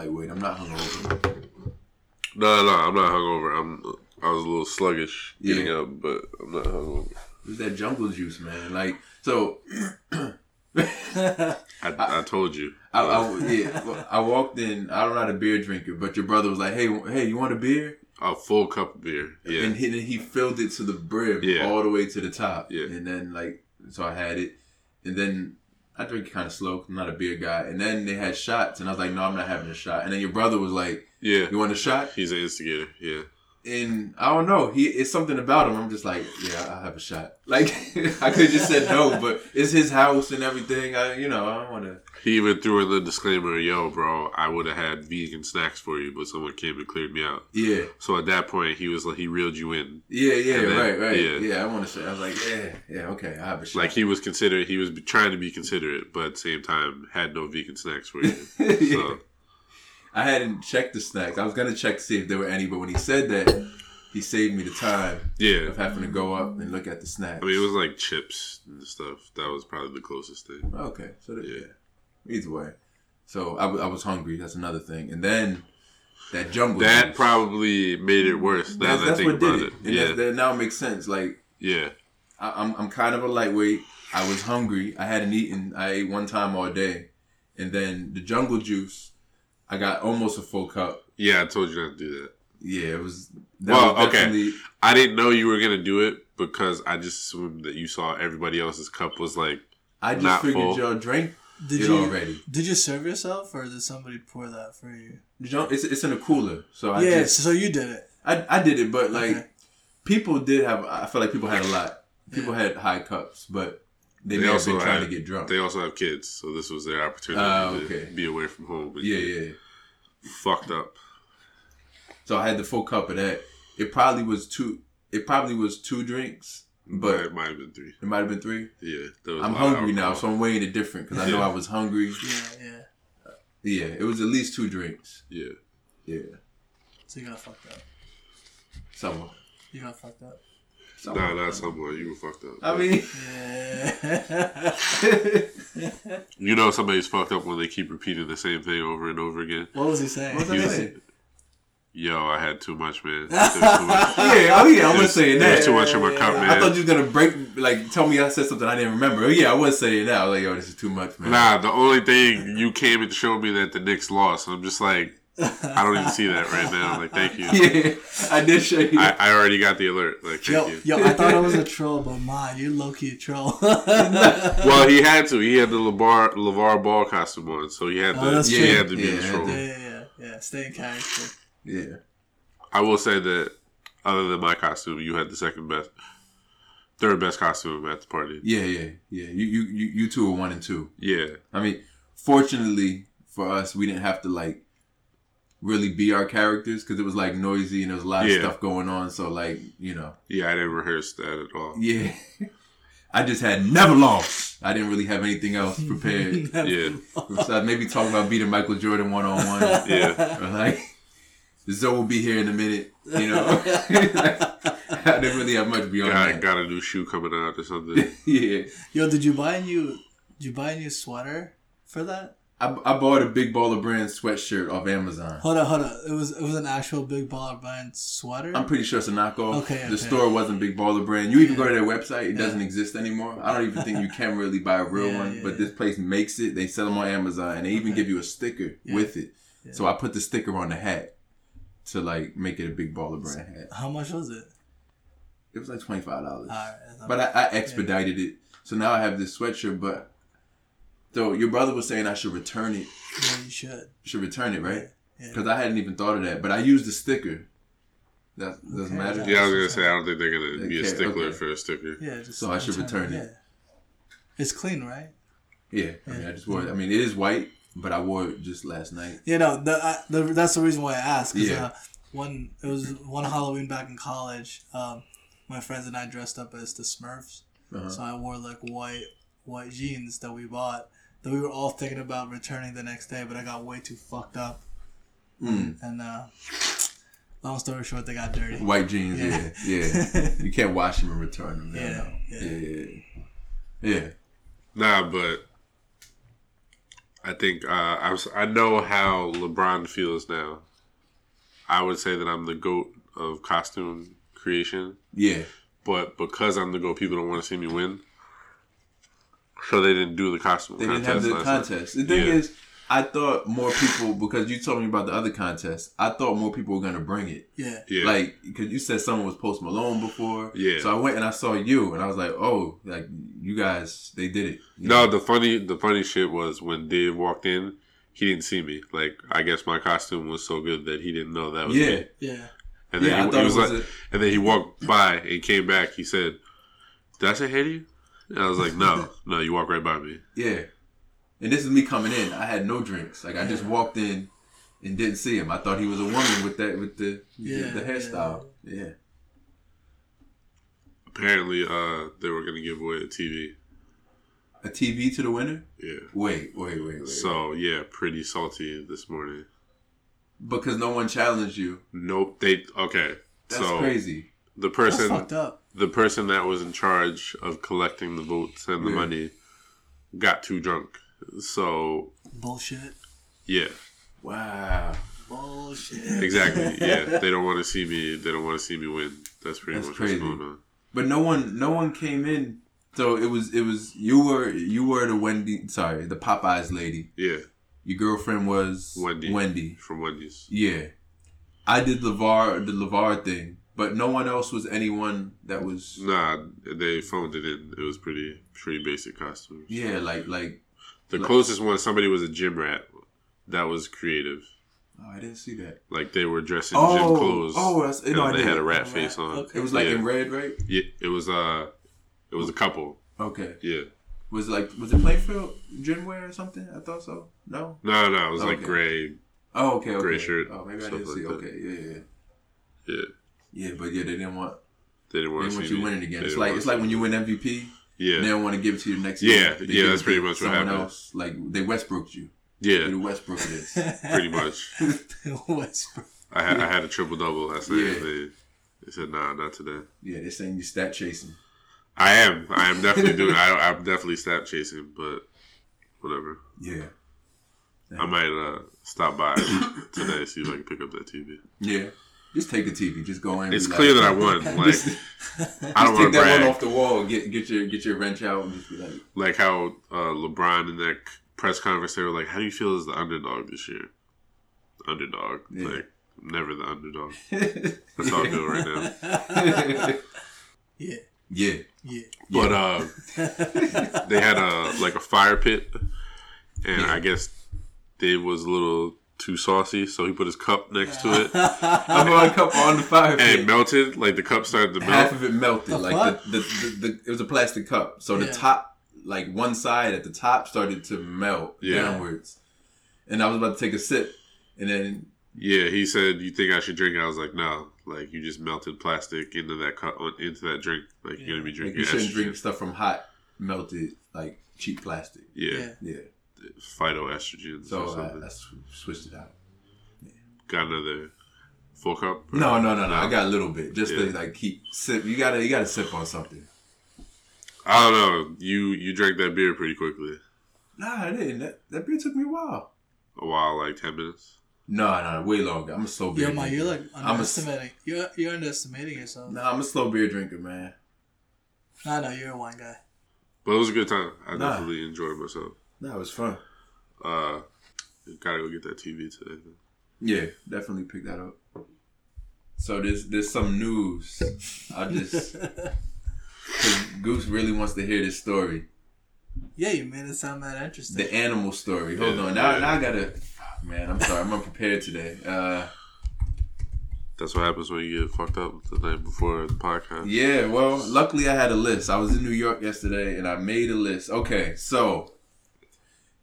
lightweight. I'm not hungover. No, no, I'm not hungover. I'm. I was a little sluggish getting Yeah. up, but I'm not hungover. It's that jungle juice, man. Like so. I, I told you. I, I, yeah, I walked in. I don't know how to beer drinker, but your brother was like, "Hey, hey, you want a beer?" A full cup of beer. Yeah. And he, he filled it to the brim, Yeah. all the way to the top. Yeah. And then like, so I had it, and then I drink kind of slow. I'm not a beer guy. And then they had shots, and I was like, "No, I'm not having a shot." And then your brother was like, yeah. "You want a shot?" He's an instigator. Yeah. And I don't know. He it's something about him. I'm just like, yeah, I'll have a shot. Like I could just said no, but it's his house and everything. I, you know, I don't want to. He even threw in the disclaimer, "Yo, bro, I would have had vegan snacks for you, but someone came and cleared me out." Yeah, So at that point, he was like, he reeled you in. yeah, yeah, then- right, right. yeah. Yeah, I want to say. I was like, yeah, yeah, okay, I have a shot. Like he was considerate. He was trying to be considerate, but at the same time, had no vegan snacks for you. Yeah. So I hadn't checked the snacks. I was gonna check to see if there were any, but when he said that, he saved me the time yeah, of having to go up and look at the snacks. I mean, it was like chips and stuff. That was probably the closest thing. okay, so that, Yeah. yeah. Either way, so I, w- I was hungry. That's another thing. And then that jungle. That juice. probably made it worse. Now That's, that I that's think what did it. it. And Yeah, that, that now makes sense. Like yeah, I, I'm, I'm kind of a lightweight. I was hungry. I hadn't eaten. I ate one time all day, and then the jungle juice. I got almost a full cup. yeah. I told you not to do that. Yeah, it was. That Well, was okay. I didn't know you were gonna do it because I just assumed that you saw everybody else's cup was like I just Not figured full. y'all drank Did it you already. did you serve yourself or did somebody pour that for you? The junk- It's, it's in a cooler, so I yeah, just so you did it. I, I did it, but like Okay. people did have. I feel like people had a lot. People had high cups, but they, They may have also been trying had- to get drunk. they also have kids, so this was their opportunity Ah, okay. to be away from home. And yeah, get yeah. fucked up. So I had the full cup of that. It probably was two. It probably was two drinks, But but it might have been three. it might have been three. Yeah, there was I'm a lot of hungry now, so I'm weighing it different because I know I was hungry. Yeah, yeah. Yeah, it was at least two drinks. yeah. Yeah, So you got fucked up. somewhat. You got fucked up. Somewhat. Nah, not someone. You were fucked up. I mean, you know somebody's fucked up when they keep repeating the same thing over and over again. what was he saying? what was I saying? Yo, I had too much, man. Too much. Yeah, oh yeah, I was There's- saying there's that. too much in my cup, man. I thought you were gonna break, like, tell me I said something I didn't remember. Oh yeah, I was saying that. I was like, yo, this is too much, man. Nah, the only thing you came and showed me that the Knicks lost. And I'm just like, I don't even see that right now. Like, thank you. Yeah, I did show you. I, I already got the alert. Like, thank Yo, you. yo, I thought I was a troll, but ma, you're low key a troll. Well, he had to. He had the LaVar, LaVar Ball costume on, so he had oh, to. Oh, he had to be Yeah, the troll. yeah, yeah, yeah, yeah. Stay in character. yeah. I will say that other than my costume, you had the second best, third best costume at the party. Yeah, yeah, yeah. You, you, you, you two are one and two. Yeah, I mean, fortunately for us, we didn't have to like really be our characters because it was like noisy and there was a lot of stuff going on. So like, you know, yeah. I didn't rehearse that at all. yeah. I just had never lost. I didn't really have anything else prepared. Yeah, so maybe talking about beating Michael Jordan one on one. yeah. Or like, Zoe will be here in a minute. You know, I didn't really have much beyond Got, that. got a new shoe coming out or something. yeah, Yo, did you buy a new? Did you buy a new sweater for that? I, I bought a Big Baller Brand sweatshirt off Amazon. Hold on, hold on. It was it was an actual big baller brand sweater. I'm pretty sure it's a knockoff. Okay, The okay. store wasn't Big Baller Brand. You even Yeah. go to their website, it Yeah. doesn't exist anymore. I don't even think you can really buy a real Yeah, one, but this place makes it. They sell them on Amazon, and they even Okay. give you a sticker with it. So I put the sticker on the hat to like make it a Big Baller Brand hat. How much was it? It was like twenty five dollars. Not But I, I expedited it, so now I have this sweatshirt. But so your brother was saying I should return it. yeah, you should. Should return it, right? Yeah. Because I hadn't even thought of that. But I used the sticker. That doesn't Okay, matter. Yeah, I was gonna say I don't think they're gonna be a Okay, stickler okay. for a sticker. Yeah, just So I should return it. Yeah. It's clean, right? Yeah, I mean, I just wore it. I mean, it is white, but I wore it just last night. You know, the, I, the that's the reason why I asked. Yeah. uh, one it was one Halloween back in college. Um, my friends and I dressed up as the Smurfs. Uh-huh. So I wore like white white jeans that we bought that we were all thinking about returning the next day, but I got way too fucked up. Mm. And uh, long story short, they got dirty. White jeans, yeah, yeah. you can't wash them and return them. No, Yeah, no. yeah. yeah, yeah, yeah. Nah, but I I think uh, I was. I know how LeBron feels now. I would say that I'm the goat of costume creation, Yeah. but because I'm the goat, people don't want to see me win. So they didn't do the costume They didn't have the last night. contest. The thing Yeah. is, I thought more people because you told me about the other contest. I thought more people were gonna bring it. Yeah. Yeah, Like, because you said someone was Post Malone before. Yeah. So I went and I saw you, and I was like, oh, like you guys, they did it. You No, know? the funny the funny shit was when Dave walked in, he didn't see me. Like I guess my costume was so good that he didn't know that was Yeah. me. Yeah. And then Yeah, he, thought he was was like, a- and then he walked by and came back. He said, "Did I say hey to you?" And I was like, "No, no, you walk right by me." Yeah. And this is me coming in. I had no drinks. Like I just walked in and didn't see him. I thought he was a woman with that with the Yeah, the, the hairstyle. Yeah. Apparently, uh, they were gonna give away a TV. A TV to the winner? Yeah. Wait, wait, wait, wait. So yeah, pretty salty this morning. because no one challenged you. Nope. They okay. That's so crazy. the That's person fucked up. The person that was in charge of collecting the votes and the Yeah. money got too drunk. So Bullshit. yeah, Wow. Bullshit. exactly. yeah, they don't want to see me. They don't want to see me win. That's pretty That's much crazy. what's going on. But no one no one came in. So it was it was you were you were the Wendy sorry, the Popeyes lady. Yeah, Your girlfriend was Wendy. Wendy. from Wendy's. Yeah. I did LaVar the LaVar thing, but no one else was anyone that was Nah, they phoned it in. It was pretty pretty basic costumes. Yeah, like like The Like- closest one, somebody was a gym rat. That was creative. oh, I didn't see that. Like they were dressed in Oh, gym clothes. oh, that's- and no, I they had a rat A face rat, on. okay. It was like yeah. in red, right? Yeah, it was uh, it was a couple. Okay. Yeah, Was it like was it Plainfield gym wear or something? I thought so. No. no, no, it was like gray. Oh, okay, okay. Gray shirt, Oh, maybe I didn't see. like okay, yeah, yeah, Yeah, yeah. But yeah, they didn't want they didn't they want didn't want you winning again. It's like it's like when you win MVP. Yeah, They don't want to give it to you next Yeah, year. They yeah, that's pretty much what happened. else. Like they Westbrooked you. yeah, They Westbrook it is. pretty much. Westbrook. I had I had a triple double last night. Yeah. They, they said nah, not today. yeah, they're saying you stat chasing. I am. I am definitely doing. I, I'm definitely stat chasing, but whatever. Yeah, I might uh, stop by today see if I can pick up that TV. yeah. Just take a TV. Just go in. and It's clear like, that I won. Like just, I don't just want take to that one off the wall. Get get your get your wrench out and just be like, Like how uh, LeBron in that press conference, they were like, "How do you feel as the underdog this year?" Underdog, Yeah. like never the underdog. That's how I feel right now. Yeah. yeah. Yeah. But uh, they had a like a fire pit, and Yeah. I guess Dave was a little too saucy, so he put his cup next to it, I put a cup on the fire and it melted. Like the cup started to melt. Half of it melted. The like the, the, the, the it was a plastic cup. So Yeah. the top, like one side at the top, started to melt Yeah. downwards. And I was about to take a sip, and then Yeah, he said, "You think I should drink it?" I was like, "No, like you just melted plastic into that cup, into that drink. Like you're gonna be like, drinking you shouldn't estrogen. drink stuff from hot melted like cheap plastic. Yeah, Yeah. Yeah. Phytoestrogens So or I, something. I switched it out. Got another full cup. No, no, no, no. I got a little bit just to like keep sip. You gotta you gotta sip on something. I don't know. You you drank that beer pretty quickly. Nah, I didn't. That, that beer took me a while. A while, like ten minutes. No, no, way longer. I'm a slow beer. Yo, man, you're like I'm a s- underestimating. You're you're underestimating yourself. Nah, I'm a slow beer drinker, man. I know you're a wine guy. But it was a good time. I Nah. definitely enjoyed myself. That was fun. Uh, gotta go get that TV today. Yeah, definitely pick that up. So there's there's some news. I just Goose really wants to hear this story, yeah, you made it sound that interesting. the animal story. Hold Yeah, on, now yeah. now I gotta. Man, I'm sorry, I'm unprepared today. Uh, That's what happens when you get fucked up the night before the podcast. yeah, well, luckily I had a list. I was in New York yesterday and I made a list. Okay, so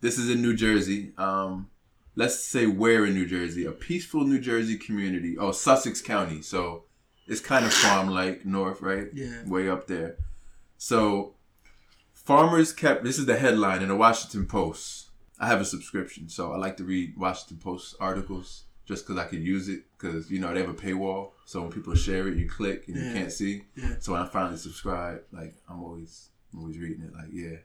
this is in New Jersey. Um, let's say where in New Jersey? A peaceful New Jersey community. Oh, Sussex County. So it's kind of farm like north, right? Yeah. Way up there. So farmers kept this is the headline in the Washington Post. I have a subscription, so I like to read Washington Post articles just because I could use it because you know they have a paywall. So when people share it, you click and you can't see. Yeah. So when I finally subscribe, like I'm always I'm always reading it. Like yeah,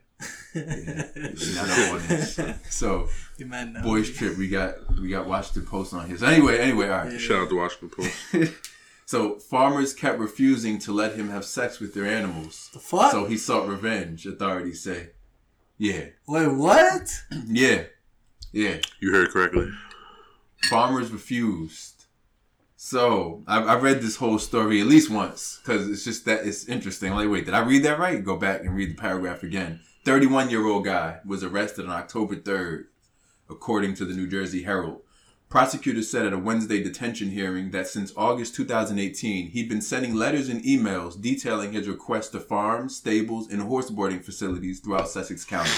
Not on this. So You meant no. boys trip, we got we got Washington Post on here. So anyway, anyway, all right. Shout out to Washington Post. So farmers kept refusing to let him have sex with their animals. The fuck? So he sought revenge. Authorities say. Yeah, Wait, what? yeah, yeah. You heard correctly. Farmers refused. So I, I read this whole story at least once because it's just that it's interesting. Like, wait, did I read that right? Go back and read the paragraph again. Thirty-one-year-old guy was arrested on October third, according to the New Jersey Herald. Prosecutors said at a Wednesday detention hearing that since August 2018, he'd been sending letters and emails detailing his request to farms, stables, and horse boarding facilities throughout Sussex County.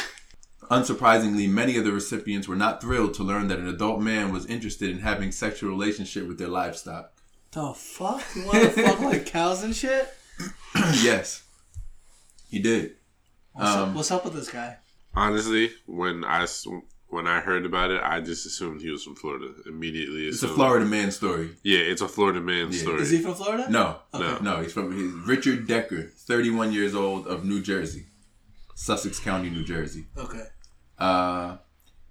Unsurprisingly, many of the recipients were not thrilled to learn that an adult man was interested in having sexual relationship with their livestock. The fuck? You want to fuck like cows and shit? yes, he did. What's, Um, up, what's up with this guy? Honestly, when I when I heard about it, I just assumed he was from Florida. Immediately, It's a Florida man story. Yeah, it's a Florida man Yeah. story. Is he from Florida? No, No. no, he's from he's Richard Decker, 31 years old of New Jersey, Sussex County, New Jersey. Okay. Uh,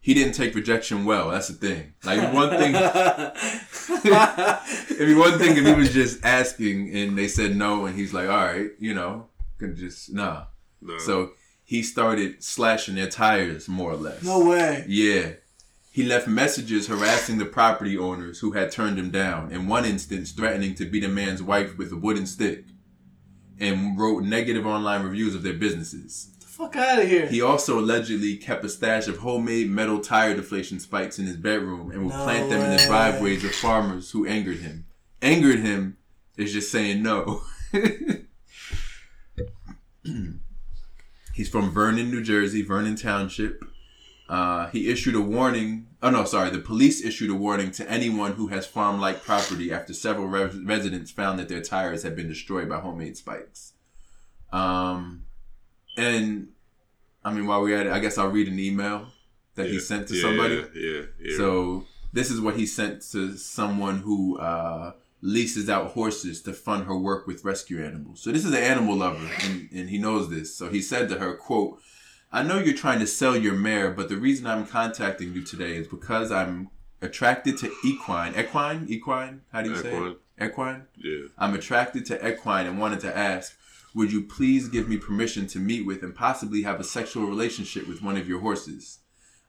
he didn't take rejection well. That's the thing. Like one thing, it'd be one thing if he was just asking and they said no, and he's like, all right, you know, can just nah. No. So he started slashing their tires more or less. No way. Yeah. He left messages harassing the property owners who had turned him down, in one instance, threatening to beat a man's wife with a wooden stick, and wrote negative online reviews of their businesses. The fuck out of here. He also allegedly kept a stash of homemade metal tire deflation spikes in his bedroom and would No plant them in the driveways of farmers who angered him. Angered him is just saying no. He's from Vernon, New Jersey, Vernon Township. Uh, he issued a warning. Oh no, sorry. The police issued a warning to anyone who has farm-like property after several res- residents found that their tires had been destroyed by homemade spikes. Um, and I mean, while we're at it, I guess I'll read an email that he sent to yeah, somebody. Yeah, yeah. yeah. So this is what he sent to someone who uh, leases out horses to fund her work with rescue animals. So this is an animal lover, and, and he knows this. So he said to her, "quote I know you're trying to sell your mare, but the reason I'm contacting you today is because I'm attracted to equine. Equine? Equine? How do you say Equine. it? Equine? yeah. I'm attracted to equine and wanted to ask, would you please give me permission to meet with and possibly have a sexual relationship with one of your horses?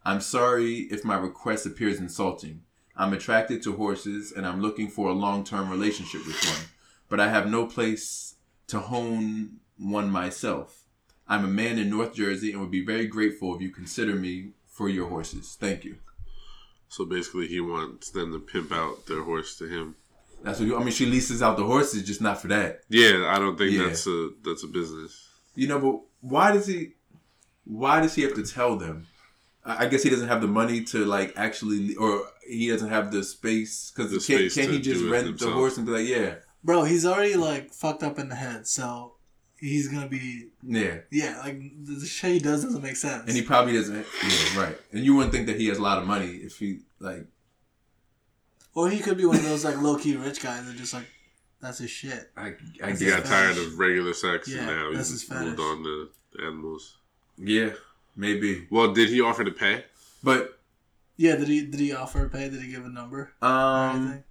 I'm sorry if my request appears insulting. I'm attracted to horses and I'm looking for a long term relationship with one, but I have no place to hone one myself. I'm a man in North Jersey and would be very grateful if you consider me for your horses. Thank you. So basically, he wants them to pimp out their horse to him. That's what you, I mean. She leases out the horses, just not for that. Yeah, I don't think Yeah. that's a that's a business. You know, but why does he? Why does he have to tell them? I I guess he doesn't have the money to like actually, or he doesn't have the space because The can't, can't he just do it rent the horse and be like, yeah, Bro, he's already like fucked up in the head, so he's gonna be yeah, yeah, like the the shit he does doesn't make sense. and he probably doesn't. Yeah, right. And you wouldn't think that he has a lot of money if he like. or he could be one of those like low key rich guys that just like that's his shit. I, I That's He got guess. tired of regular sex, Yeah, and now he's his moved on to animals. Yeah, maybe. Well, did he offer to pay? But Yeah, did he did he offer to pay? Did he give a number? um.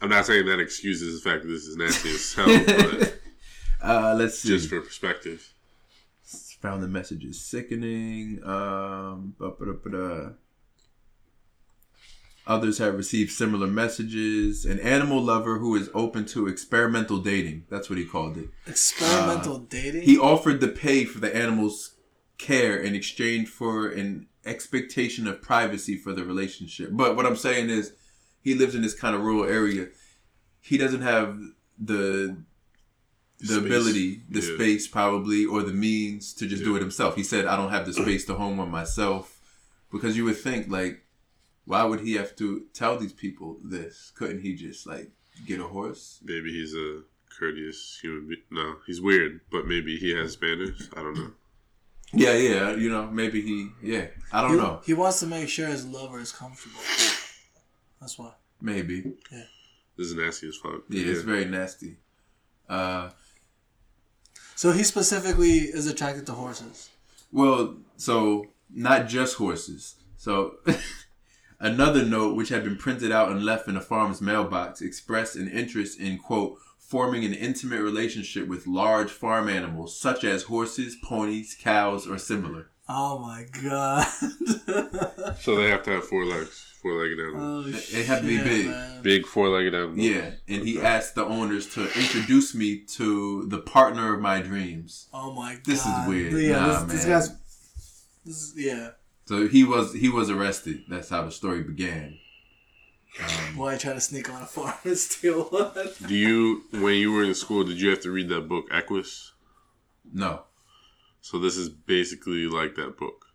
I'm not saying that excuses the fact that this is nasty as hell, but uh, let's see. just for perspective. Found the messages sickening. Um. Others have received similar messages. An animal lover who is open to experimental dating. That's what he called it. Experimental dating. He offered to pay for the animal's care in exchange for an expectation of privacy for the relationship. But what I'm saying is, he lives in this kind of rural area. He doesn't have the the Space. ability, the Yeah. space probably, or the means to just do it himself. He said, "I don't have the space to home one myself," because you would think like, why would he have to tell these people this? Couldn't he just like get a horse? Maybe he's a courteous human being. No, he's weird, but maybe he has manners. I don't know. Yeah, yeah, you know, maybe he, yeah, I don't he, know, he wants to make sure his lover is comfortable. That's why. maybe. Yeah. This is nasty as fuck. Yeah, it's very nasty. Uh, So he specifically is attracted to horses. Well, so not just horses. So another note, which had been printed out and left in the farm's mailbox, expressed an interest in quote forming an intimate relationship with large farm animals such as horses, ponies, cows, or similar. Oh my god. So they have to have four legs, four legged animals. oh, It had to be big. man. Big four legged animals. Yeah, and he asked the owners to introduce me to the partner of my dreams. Oh my god. This is weird. Yeah, Nah, this, this man. guy's. This is yeah. So he was he was arrested. That's how the story began. Um, Boy, I try to sneak on a farm and steal one. Do you, when you were in school, did you have to read that book, Equus? no, So this is basically like that book.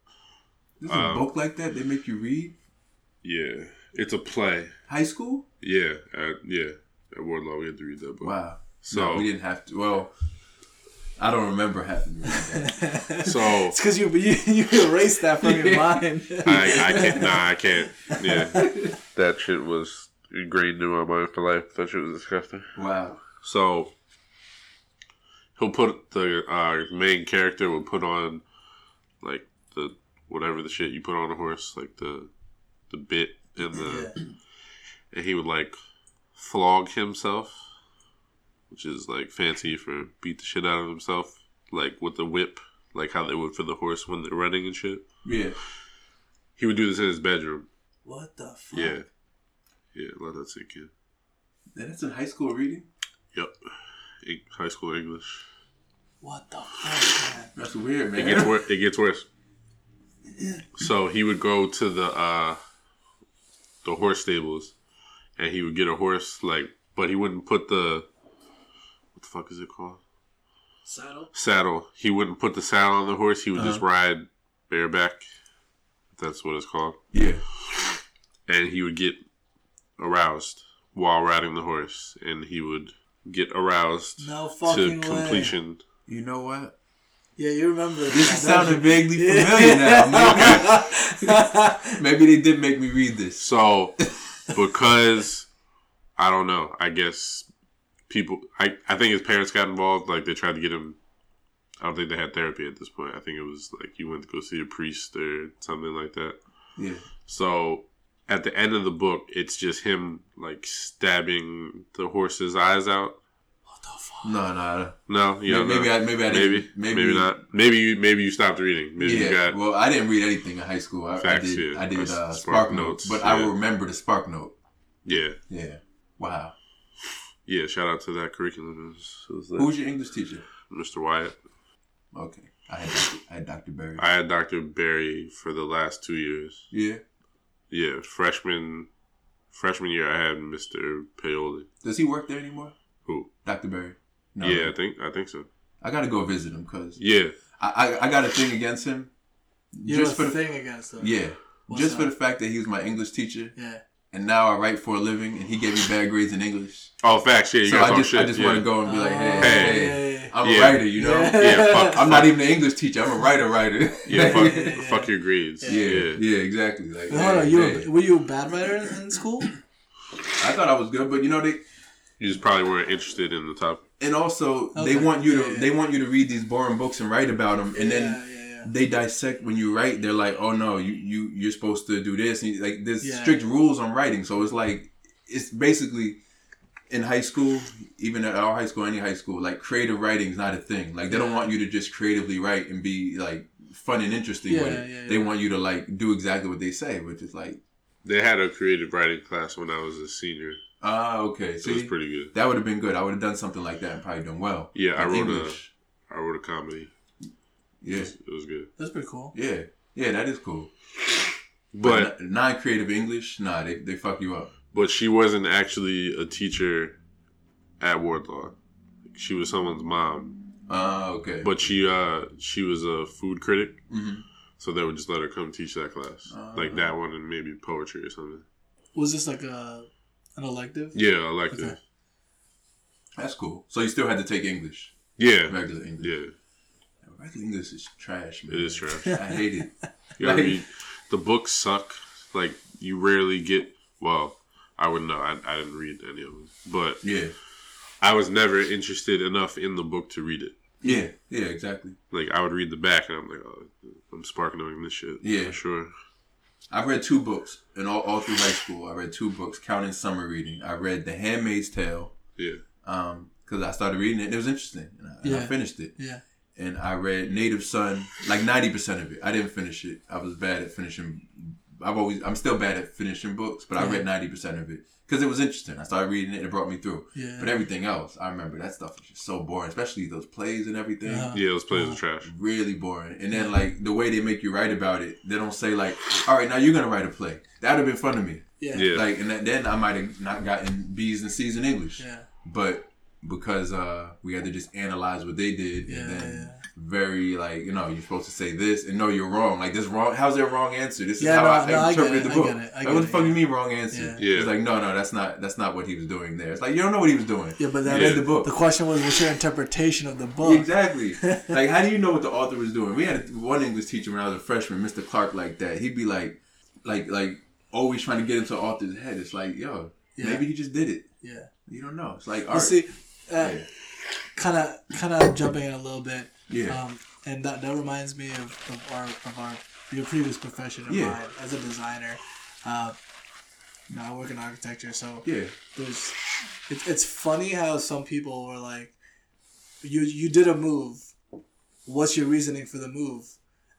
this is Um, a book like that they make you read. Yeah, it's a play. High school? Yeah, at, yeah. At Wardlaw, we had to read that book. Wow. So no, we didn't have to. Well, I don't remember having to read that. So- it's because you, you you erased that from your mind. I, I can't. Nah, I can't. Yeah, that shit was ingrained in my mind for life. That shit was disgusting. Wow. So he'll put the uh, main character will put on like the whatever the shit you put on a horse, like the the bit and the Yeah. and he would like flog himself, which is like fancy for beat the shit out of himself, like with the whip, like how they would for the horse when they're running and shit. Yeah. He would do this in his bedroom. What the fuck? Yeah, yeah, let that sink in. That's in high school reading. Yep, Eng- high school English. What the fuck, man? That's weird, man. It gets worse. It gets worse. So he would go to the uh, the horse stables, and he would get a horse like, but he wouldn't put the the fuck is it called Saddle? saddle. He wouldn't put the saddle on the horse. He would just Uh-huh. ride bareback. That's what it's called. Yeah. And he would get aroused while riding the horse, and he would get aroused No to fucking way. completion. You know what? Yeah, you remember This is sounding vaguely familiar now. Maybe, maybe they did make me read this. So, because I don't know, I guess people, I, I think his parents got involved. Like they tried to get him. I don't think they had therapy at this point. I think it was like you went to go see a priest or something like that. Yeah. So at the end of the book, it's just him like stabbing the horse's eyes out. What the fuck? No, no. No, you don't maybe know. I maybe I maybe, didn't. maybe not. Maybe you maybe you stopped reading. Maybe Yeah. you got well, I didn't read anything in high school. I, I Facts, did. yeah. I did That's uh, Spark Spark Notes, Notes, but I yeah. will remember the Spark Note. yeah Yeah. Wow. Yeah. Shout out to that curriculum. It was, it was that. Who was your English teacher? Mr. Wyatt. Okay. I had Dr. I had Dr. Berry. I had Dr. Barry for the last two years. yeah. Yeah, freshman freshman year I had Mr. Paoli. Does he work there anymore? Who? Dr. Barry. No. Yeah, I think I think so. I gotta go visit him because Yeah, I, I I got a thing against him. You just have for a the, thing against them. yeah, What's just for the fact that he was my English teacher, Yeah. And now I write for a living, and he gave me bad grades in English. Oh, facts. Yeah, you so gotta I just shit. I just yeah. want to go and be like, hey, Oh, hey, Hey. yeah, yeah. I'm Yeah. a writer, you know. Yeah. Yeah, fuck. I'm not even an English teacher. I'm a writer, writer. Yeah, fuck, Yeah, yeah, fuck your grades. Yeah. yeah, Yeah. yeah, exactly. Like, Wait, hold on, hey, you were, were you a bad writer in, in school? I thought I was good, but you know they, You just probably weren't interested in the topic. and also they want you to Yeah, yeah. they want you to read these boring books and write about them, and then yeah, yeah, yeah. They dissect when you write. They're like, oh no, you you you're supposed to do this, and like there's Yeah. strict rules on writing. So it's like it's basically in high school, even at our high school, any high school, like creative writing is not a thing. Like they don't want you to just creatively write and be like fun and interesting with Yeah, it. yeah, They yeah. want you to like do exactly what they say, which is like, They had a creative writing class when I was a senior. ah, okay, So it was pretty good. that would have been good. I would have done something like that and probably done well. Yeah, I Like wrote English. a I wrote a comedy. Yeah, It was good. That's pretty cool. yeah, yeah. That is cool. But But non creative English, nah, they, they fuck you up. but she wasn't actually a teacher at Wardlaw. She was someone's mom. Ah, okay. But she uh she was a food critic. hmm So they would just let her come teach that class, Ah. like that one, and maybe poetry or something. Was this like a an elective? Yeah, I liked Okay. That's cool. So you still had to take English, Yeah, regular English. yeah, Regular English is trash, man. it is trash. I hate it. You gotta Like- read. The books suck. Like you rarely get. Well, I wouldn't know. I, I didn't read any of them, but Yeah, I was never interested enough in the book to read it. yeah, yeah, exactly. Like I would read the back, and I'm like, oh, I'm sparking on this shit. Yeah. for sure. I've read two books in all, all through high school. I read two books, counting summer reading. I read The Handmaid's Tale Yeah, um because I started reading it. and It was interesting, and I, and I finished it. Yeah. And I read Native Son, like ninety percent of it. I didn't finish it. I was bad at finishing. I've always, I'm still bad at finishing books, but I Yeah. read ninety percent of it because it was interesting. I started reading it, and it brought me through. Yeah. But everything else, I remember that stuff was just so boring, especially those plays and everything. Uh-huh. yeah, those plays Uh, are trash. Really boring. And then like the way they make you write about it, they don't say like, "All right, now you're gonna write a play." That'd have been fun to me. Yeah. Yeah. Like, and then I might have not gotten B's and C's in English. Yeah. But because uh we had to just analyze what they did, Yeah, and then yeah. very like you know you're supposed to say this and no you're wrong. Like this wrong. How's there a wrong answer? This is Yeah, how no, I, no, I get interpreted it, the book. get it, I like, get what the fuck do yeah. you mean wrong answer? Yeah. Yeah. It's like no, no, that's not that's not what he was doing there. It's like you don't know what he was doing. Yeah, but then You read the book. the question was, what's your interpretation of the book? Exactly. like, how do you know what the author was doing? We had one English teacher when I was a freshman, Mr. Clark, like that. He'd be like, like, like, always trying to get into the author's head. It's like, yo, Yeah. maybe he just did it. Yeah. You don't know. It's like You art. see, uh, kind of, kind of jumping in a little bit. Yeah. Um, and that, that reminds me of, of our of our your previous profession of Yeah. mine as a designer. Uh, you know, I work in architecture, so yeah. there's it, it's funny how some people were like you you did a move what's your reasoning for the move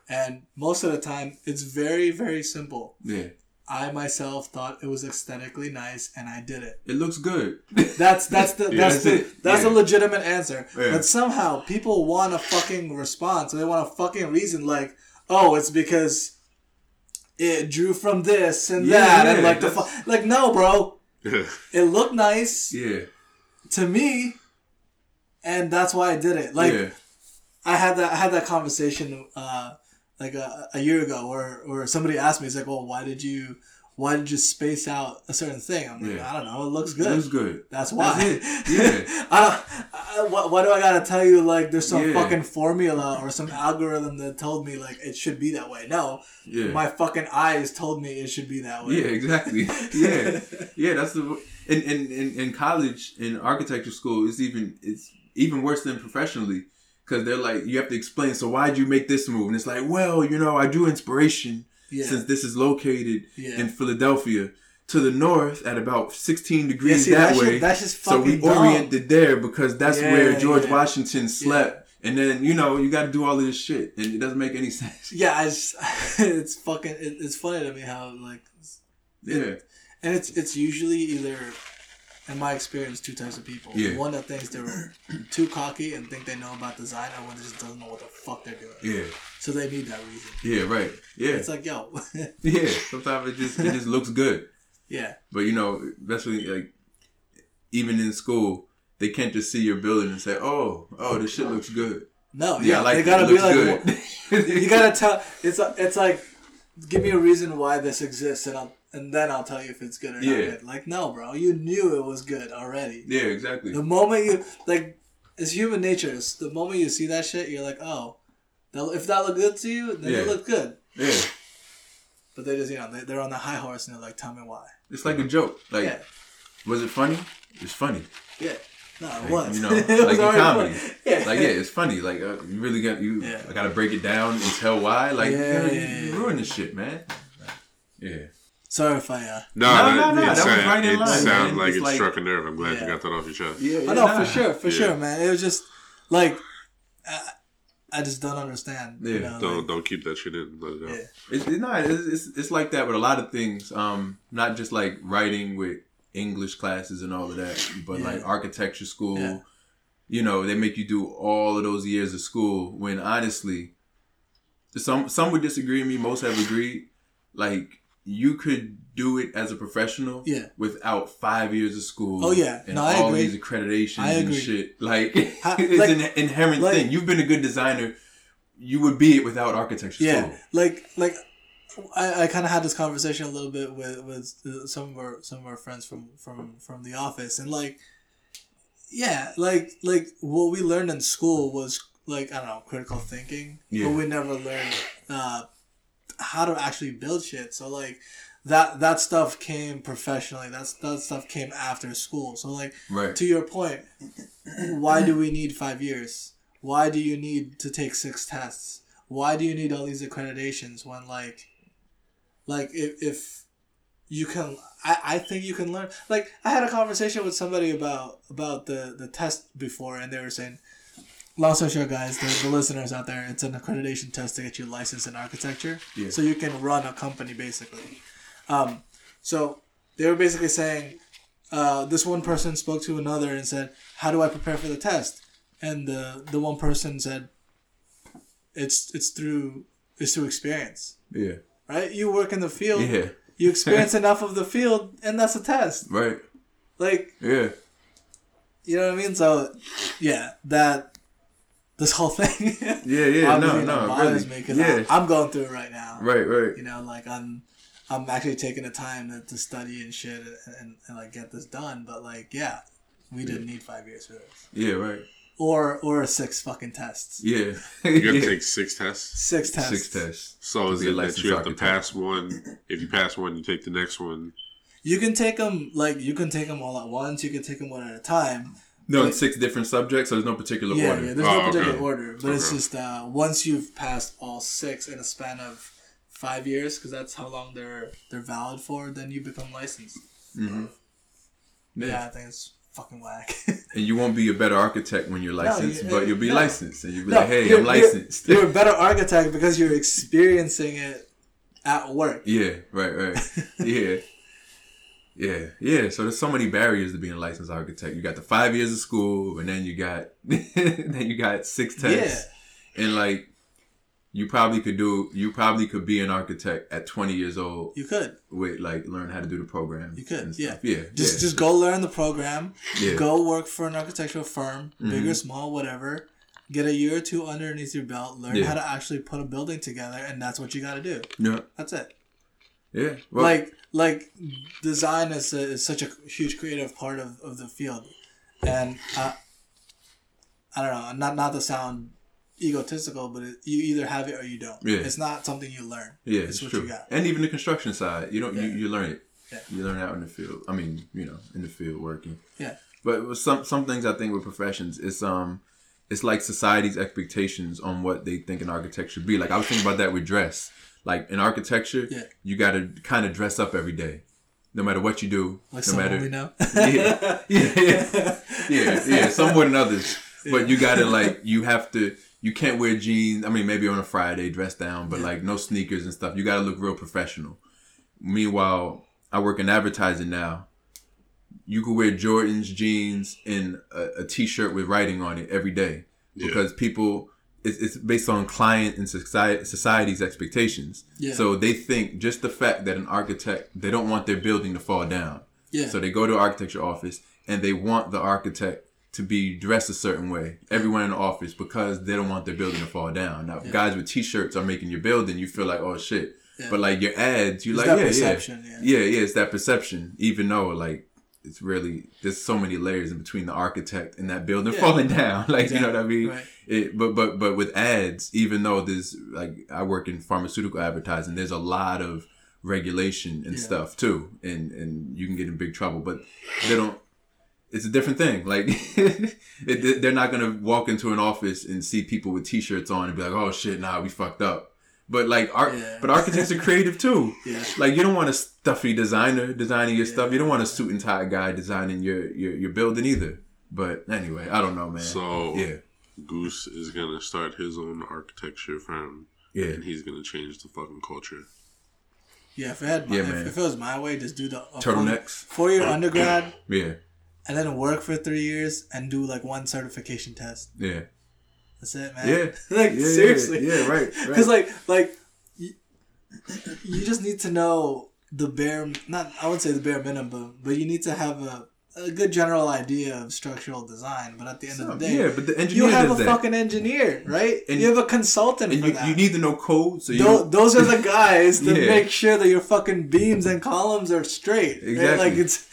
and most of the time it's very very simple Yeah. I myself thought it was aesthetically nice and i did it It looks good. that's that's the Yeah, that's, that's the it. that's Yeah. a legitimate answer Yeah. but somehow people want a fucking response they want a fucking reason like oh it's because it drew from this and that and like the fu- like no bro it looked nice yeah. to me, and that's why I did it. Like. I had that I had that conversation uh, like a, a year ago where where somebody asked me, "It's like, well, why did you why did you space out a certain thing?" I'm like, Yeah. I don't know, it looks It good. looks good. That's why. That's it. Yeah. I don't. I, why, why do I gotta tell you like there's some Yeah. fucking formula or some algorithm that told me like it should be that way? No, Yeah. my fucking eyes told me it should be that way. Yeah, exactly. Yeah, yeah. That's the in in in, in college in architecture school. It's even it's even worse than professionally because they're like you have to explain. So why'd you make this move? And it's like, well, you know, I drew inspiration Yeah. since this is located Yeah. in Philadelphia to the north at about 16 degrees see, that that way. shit- that's just so we dumb. oriented there because that's where George. Washington slept. And then you know you got to do all of this shit, and it doesn't make any sense. Yeah, I just, it's fucking. It, it's funny to me how like, Yeah, and it's it's usually either, in my experience, two types of people. Yeah. One that thinks they're too cocky and think they know about design, and one that just doesn't know what the fuck they're doing. yeah, So they need that reason. yeah. Right. Yeah, It's like, yo, yeah. Sometimes it just it just looks good. yeah, But you know, especially like even in school, they can't just see your building and say, "Oh, oh, this shit looks good." no, Yeah, yeah, like they gotta be like, well, you gotta tell. It's it's like, give me a reason why this exists, and I'll and then I'll tell you if it's good or Yeah. not good. Like, no, bro, you knew it was good already. yeah, exactly. The moment you like, it's human nature. It's the moment you see that shit, you're like, oh, that, if that looked good to you, then Yeah. it looked good. Yeah, But they just, you know, they, they're on the high horse and they're like, tell me why. it's like a joke. Like, Yeah, was it funny? It's funny. yeah. No, it Like, was. you know, It was like in comedy. funny. Yeah. Like, yeah, it's funny. Like, uh, you really got you. Yeah. I gotta break it down and tell why. Like, Yeah, you, you ruin this shit, man. Yeah. Sorry if I. Uh, no, No, no, no, it that was sound- right in it line, sounded man. like it like- struck a nerve. I'm glad Yeah. you got that off your chest. Yeah, I know nah. for sure, for Yeah. sure, man. It was just like, I, I just don't understand. You Yeah, know, Don't like, don't keep that shit in. Let it out. yeah. It's, it's not. It's, it's, it's like that with a lot of things. Um, not just like writing with English classes and all of that, but Yeah. like architecture school. Yeah. You know, they make you do all of those years of school when honestly, some some would disagree with me. Most have agreed. Like you could do it as a professional, Yeah. without five years of school. Oh, yeah. and No, I all agree. these accreditations I and agree. shit. Like How- it's like- an inherent like- thing. You've been a good designer. You would be it without architecture Yeah, school. like like I, I kind of had this conversation a little bit with with uh, some of our some of our friends from from from the office, and like, yeah, like like what we learned in school was like I don't know critical thinking, Yeah. but we never learned uh, how to actually build shit. So like that that stuff came professionally. That's that stuff came after school. So like Right. to your point, why do we need five years? Why do you need to take six tests? why do you need all these accreditations when like like if, if you can I, I think you can learn like i had a conversation with somebody about about the the test before and they were saying long story short guys the, the listeners out there it's an accreditation test to get you licensed in architecture Yeah. so you can run a company basically um so they were basically saying uh, this one person spoke to another and said how do i prepare for the test and the the one person said it's it's through it's through experience Yeah. right you work in the field Yeah. you experience enough of the field and that's a test Right. like Yeah. you know what i mean so yeah that this whole thing Yeah. Yeah. obviously no. that No. bothers Really. me because Yeah. i'm going through it right now Right. Right. you know like i'm i'm actually taking the time to, to study and shit and, and, and like get this done but like yeah we didn't need five years for this Yeah. Right. or or six fucking tests Yeah. You have yeah. to take six tests. six tests six tests. So is it that you have to architect. pass one? If you pass one, you take the next one. you can take them like you can take them all at once you can take them one at a time No, Wait. it's six different subjects, so there's no particular yeah, order. yeah there's no Oh, particular okay. order but it's just uh, once you've passed all six in a span of five years because that's how long they're they're valid for then you become licensed hmm yeah, Yeah. i think it's fucking whack And you won't be a better architect when you're licensed, you- but you'll be no. licensed, and you'll be No, like, "Hey, you're- I'm you're- licensed." you're a better architect because you're experiencing it at work yeah. Right. Right. yeah. Yeah, yeah. So there's so many barriers to being a licensed architect. You got the five years of school, and then you got then you got six tests, yeah. and like you probably could do. You probably could be an architect at 20 years old you could with like learn how to do the program. You could, yeah. yeah. just yeah. just go learn the program yeah. Mm-hmm. go work for an architectural firm big or small whatever get a year or two underneath your belt learn Yeah. how to actually put a building together and that's what you got to do Yeah. that's it Yeah. Well, like like design is, a, is such a huge creative part of, of the field and uh, i don't know not not to sound egotistical but it, you either have it or you don't Yeah. it's not something you learn Yeah, it's it's, what true. you got And even the construction side, you don't you, you learn it. Yeah. You learn out in the field. I mean, you know, in the field working. Yeah. But with some some things I think with professions, it's um it's like society's expectations on what they think an architect should be. Like I was thinking about that with dress. Like in architecture, Yeah. you gotta kind of dress up every day. No matter what you do. like no someone matter we know yeah, yeah, yeah, yeah, yeah. Some more than others, but you gotta like you have to. You can't wear jeans. I mean, maybe on a Friday, dress down, but like no sneakers and stuff. You gotta look real professional. Meanwhile, I work in advertising now. You could wear Jordans, jeans, and a, a t-shirt with writing on it every day Yeah. because people. It's, it's based on client and society, society's expectations. Yeah. So they think just the fact that an architect, they don't want their building to fall down. yeah So they go to an architecture office and they want the architect to be dressed a certain way, everyone in the office, because they don't want their building to fall down. Now, if Yeah. guys with t-shirts are making your building, you feel like, oh shit. Yeah. But like your ads, you like, that yeah, perception, yeah, yeah. yeah, yeah. It's that perception, even though like it's really there's so many layers in between the architect and that building Yeah. falling down. Like you know what I mean? Right. It, but but but with ads, even though there's like I work in pharmaceutical advertising, there's a lot of regulation and Yeah. stuff too, and and you can get in big trouble. But they don't. It's a different thing. Like it, they're not gonna walk into an office and see people with t-shirts on and be like, "Oh shit, nah, we fucked up." But like art, Yeah. but architects are creative too. Yeah. Like you don't want a stuffy designer designing your stuff. You don't want a suit and tie guy designing your your, your building either. But anyway, I don't know, man. So yeah, Goose is gonna start his own architecture firm, yeah, and he's gonna change the fucking culture. Yeah, if it had my, Yeah, if, man. if it was my way, just do the turtlenecks. four year undergrad Yeah, and then work for three years and do like one certification test. yeah, That's it, man. yeah. like yeah, seriously. Yeah, yeah right. Because right. like like you, you just need to know the bare not I would say the bare minimum, but you need to have a, a good general idea of structural design. But at the end of the day, yeah, but the engineer you have a that. fucking engineer, right? And- you have a consultant and you, you need to know code, so you Tho- those are the guys that Yeah. make sure that your fucking beams and columns are straight. right? Exactly. Like it's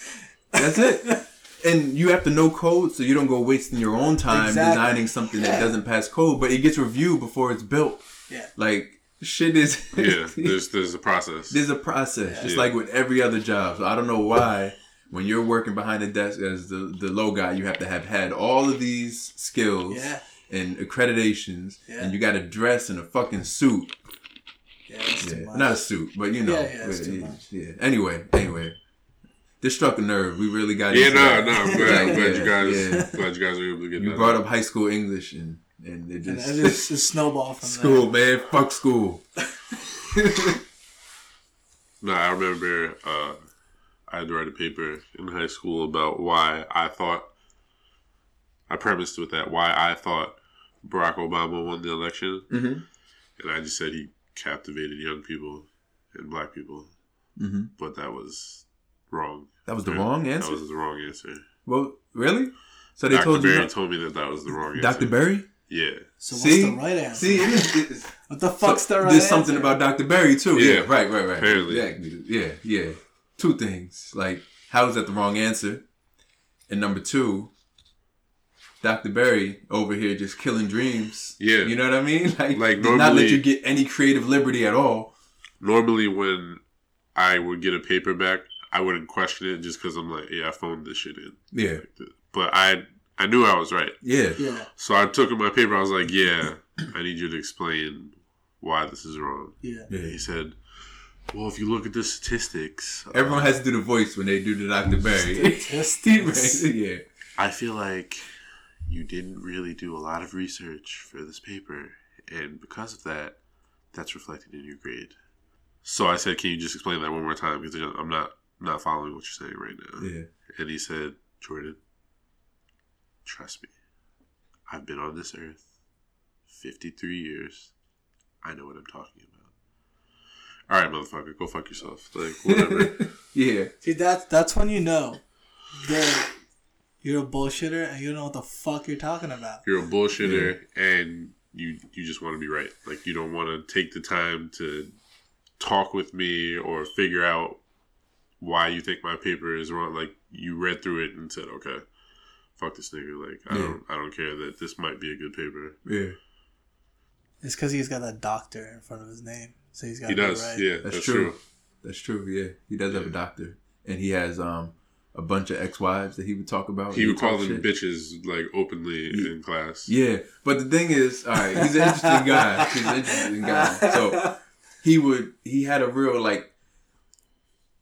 That's it. And you have to know code so you don't go wasting your own time Exactly. designing something Yeah. that doesn't pass code, but it gets reviewed before it's built. yeah. Like shit is Yeah, there's there's a process. There's a process, just Yeah. like with every other job. So I don't know why, when you're working behind the desk as the the low guy, you have to have had all of these skills. Yeah. and accreditations, Yeah. and you got to dress in a fucking suit. Yeah, too Yeah, much. not a suit, but you know. Yeah, yeah, it's too much. yeah. Anyway, anyway, this struck a nerve. We really got Yeah, into no, that. no. I'm glad, I'm glad yeah, you guys, yeah. glad you guys were able to get You that. brought out. up high school English and and it And just, it just, just snowball from school, man. Fuck school. No, I remember uh, I had to write a paper in high school about why I thought I premised with that why I thought Barack Obama won the election, mm-hmm. and I just said he captivated young people and black people, Mm-hmm. but that was wrong. That was the Yeah, wrong answer. That was the wrong answer. well, really? So they Dr. told you, Berry not- told me that that was the wrong answer. Dr. Barry. Yeah. So See? what's the right answer? See, it is, it is- what the fuck's so the right answer? There's answer? something about Dr. Barry too. Yeah, Yeah. right, right, right. Apparently. Exactly. Yeah, yeah. Two things. Like, how is that the wrong answer? And number two, Dr. Barry over here just killing dreams. Yeah. You know what I mean? Like, Like, did not let you get any creative liberty at all. Normally, when I would get a paper back, I wouldn't question it just because I'm like, yeah, I phoned this shit in. Yeah. But I I knew I was right. Yeah. Yeah, So I took in my paper. I was like, yeah, I need you to explain why this is wrong. yeah. And he said, well, if you look at the statistics, uh, Everyone has to do the voice when they do the Dr. Berry. Statistics. yeah. I feel like you didn't really do a lot of research for this paper. And because of that, that's reflected in your grade. So I said, can you just explain that one more time? Because I'm not, not following what you're saying right now. Yeah. And he said, Jordan, trust me. I've been on this earth 53 years. I know what I'm talking about. All right, motherfucker, go fuck yourself. Like, whatever. yeah. See, that's that's when you know that you're a bullshitter and you don't know what the fuck you're talking about. You're a bullshitter and you you just want to be right. Like, you don't want to take the time to talk with me or figure out why you think my paper is wrong. Like, you read through it and said, okay, fuck this nigga. Like, I Yeah. don't I don't care that this might be a good paper. Yeah. It's because he's got that doctor in front of his name, so he's got. He does. right. Yeah, That's that's, true. true. That's true. Yeah. He does have a doctor. And he has um a bunch of ex-wives that he would talk about. He would call them shit. bitches like openly Yeah. in class. Yeah, but the thing is, all right, he's an interesting guy. He's an interesting guy. So he would, he had a real like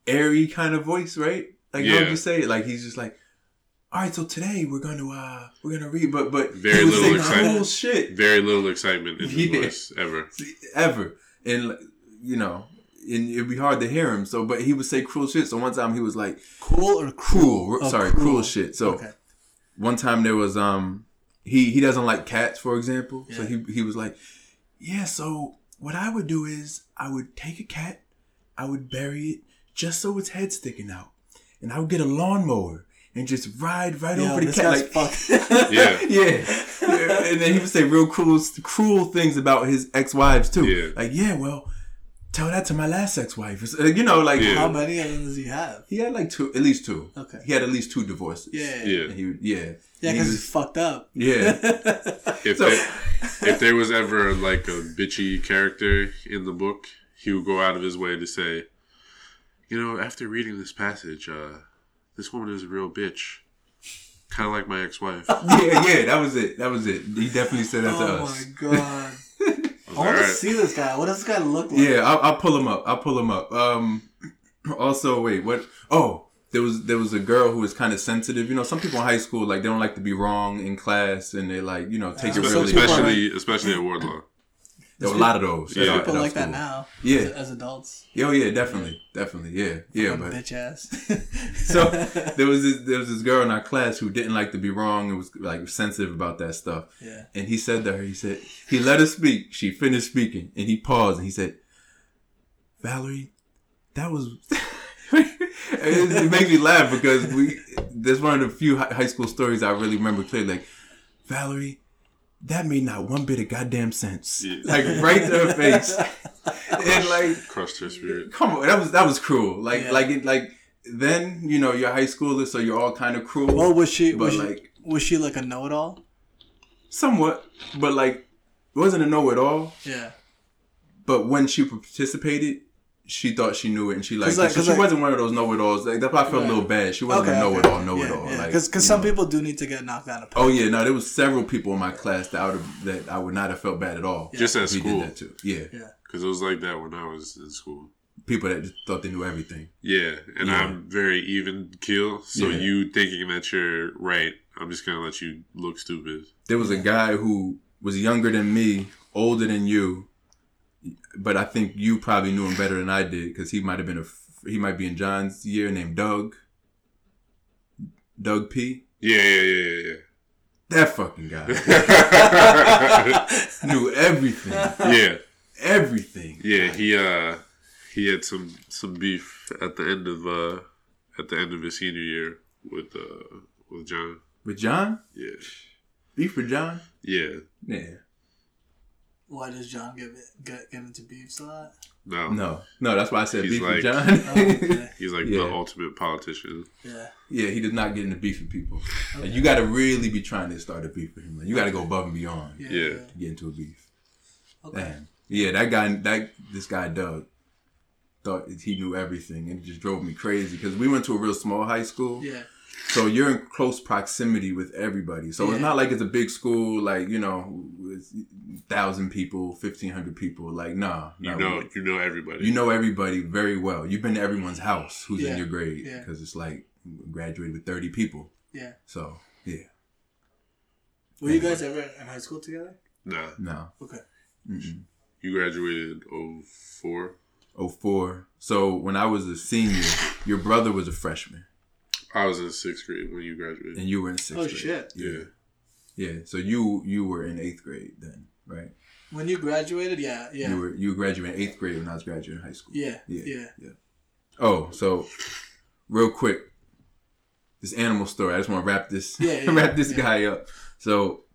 airy kind of voice, right? Like how would you say it? Like he's just like, all right, so today we're gonna uh we're gonna read, but but Very he would little say excitement. cool shit Very little excitement in his Yeah. voice ever. ever, and you know, and it'd be hard to hear him. So, but he would say cruel shit. So one time he was like, Cool or cruel, cruel? Oh, sorry, cruel shit. So okay. one time there was um he he doesn't like cats for example so he he was like yeah so what i would do is i would take a cat i would bury it just so its head sticking out and i would get a lawnmower and just ride right Yo, over the this cat guy's like fucked. Yeah. yeah. Yeah. and then he would say real cruel cruel things about his ex-wives too Yeah. like yeah well tell that to my last ex-wife uh, you know like Yeah. How many of them does he have? he had like two at least two Okay. he had at least two divorces Yeah. Yeah. and he yeah Yeah, because he's fucked up. yeah If So- there, if there was ever like a bitchy character in the book, he would go out of his way to say, you know, after reading this passage, uh, this woman is a real bitch. Kind of like my ex-wife. Yeah, yeah, that was it. That was it. He definitely said that to us. Oh my god. I like, want to see this guy. What does this guy look like? Yeah, I'll, I'll pull him up. I'll pull him up. Um, also, wait, what? Oh, there was there was a girl who was kind of sensitive. You know, some people in high school like they don't like to be wrong in class, and they like you know take it really. some people are especially especially at Wardlaw. There were a lot of those. Yeah. People like that now. Yeah. As, as adults. Oh yeah, definitely, definitely, yeah, yeah. But bitch ass. so there was this there was this girl in our class who didn't like to be wrong and was like sensitive about that stuff. yeah. And he said to her, he said, he let her speak. She finished speaking, and he paused and he said, "Valerie, that was." it, it makes me laugh because we. That's one of the few high school stories I really remember clearly. Like, Valerie, that made not one bit of goddamn sense. Yeah. Like right to her face, and like Crushed her spirit. come on, that was that was cruel. Like Yeah. like it like then you know you're high schoolers, so you're all kind of cruel. Well, was she? but Was, she, like was she like a know-it-all? somewhat, but like it wasn't a know it all. Yeah. But when she participated, she thought she knew it, and she like, 'Cause like- so 'cause she like- wasn't one of those know it alls. Like that's why I felt a little bad. She wasn't a know it all, know it all. Like, Because you some know. people do need to get knocked down a peg. Oh yeah, no, there was several people in my class that I would have that I would not have felt bad at all. Just at if school. did that too. Yeah, Yeah. Because it was like that when I was in school. people that just thought they knew everything. Yeah, and Yeah. I'm very even keel. So Yeah. you thinking that you're right, I'm just gonna let you look stupid. There was a guy who was younger than me, older than you, but I think you probably knew him better than I did because he might have been a he might be in John's year named Doug. Doug P. Yeah, yeah, yeah, yeah. That fucking guy knew everything. yeah. Everything. yeah. He uh, he had some some beef at the end of uh, at the end of his senior year with uh with John. With John? Yeah, Beef with John? yeah. Yeah. Why does John get get, get into beefs a lot? No, No. No, that's why I said He's beef like- with John. Oh, okay. he's like Yeah. the ultimate politician. Yeah. yeah, he does not get into beef with people. Like, you got to really be trying to start a beef with him. Like, you got to go above and beyond Yeah. Yeah. to get into a beef. Okay. Damn. Yeah, that guy, that this guy Doug, thought he knew everything, and it just drove me crazy because we went to a real small high school, Yeah. So you're in close proximity with everybody. So Yeah. it's not like it's a big school, like you know, thousand people, fifteen hundred people. Like, nah, You nah, know, you know everybody. you know everybody very well. You've been to everyone's house who's Yeah. in your grade Yeah. because it's like graduated with thirty people. Yeah. So yeah, Were you guys ever in high school together? Nah, no, Okay. Mm-mm. you graduated 04. 04. So when I was a senior, your brother was a freshman, I was in sixth grade when you graduated. and you were in sixth Oh, grade. shit. Yeah. Yeah. So you you were in eighth grade then, right? When you graduated, yeah, yeah, You were you were graduating eighth grade when I was graduating high school. yeah, Yeah. yeah. Oh, so real quick, this animal story. I just want to wrap this Yeah, yeah, wrap this yeah. guy up. So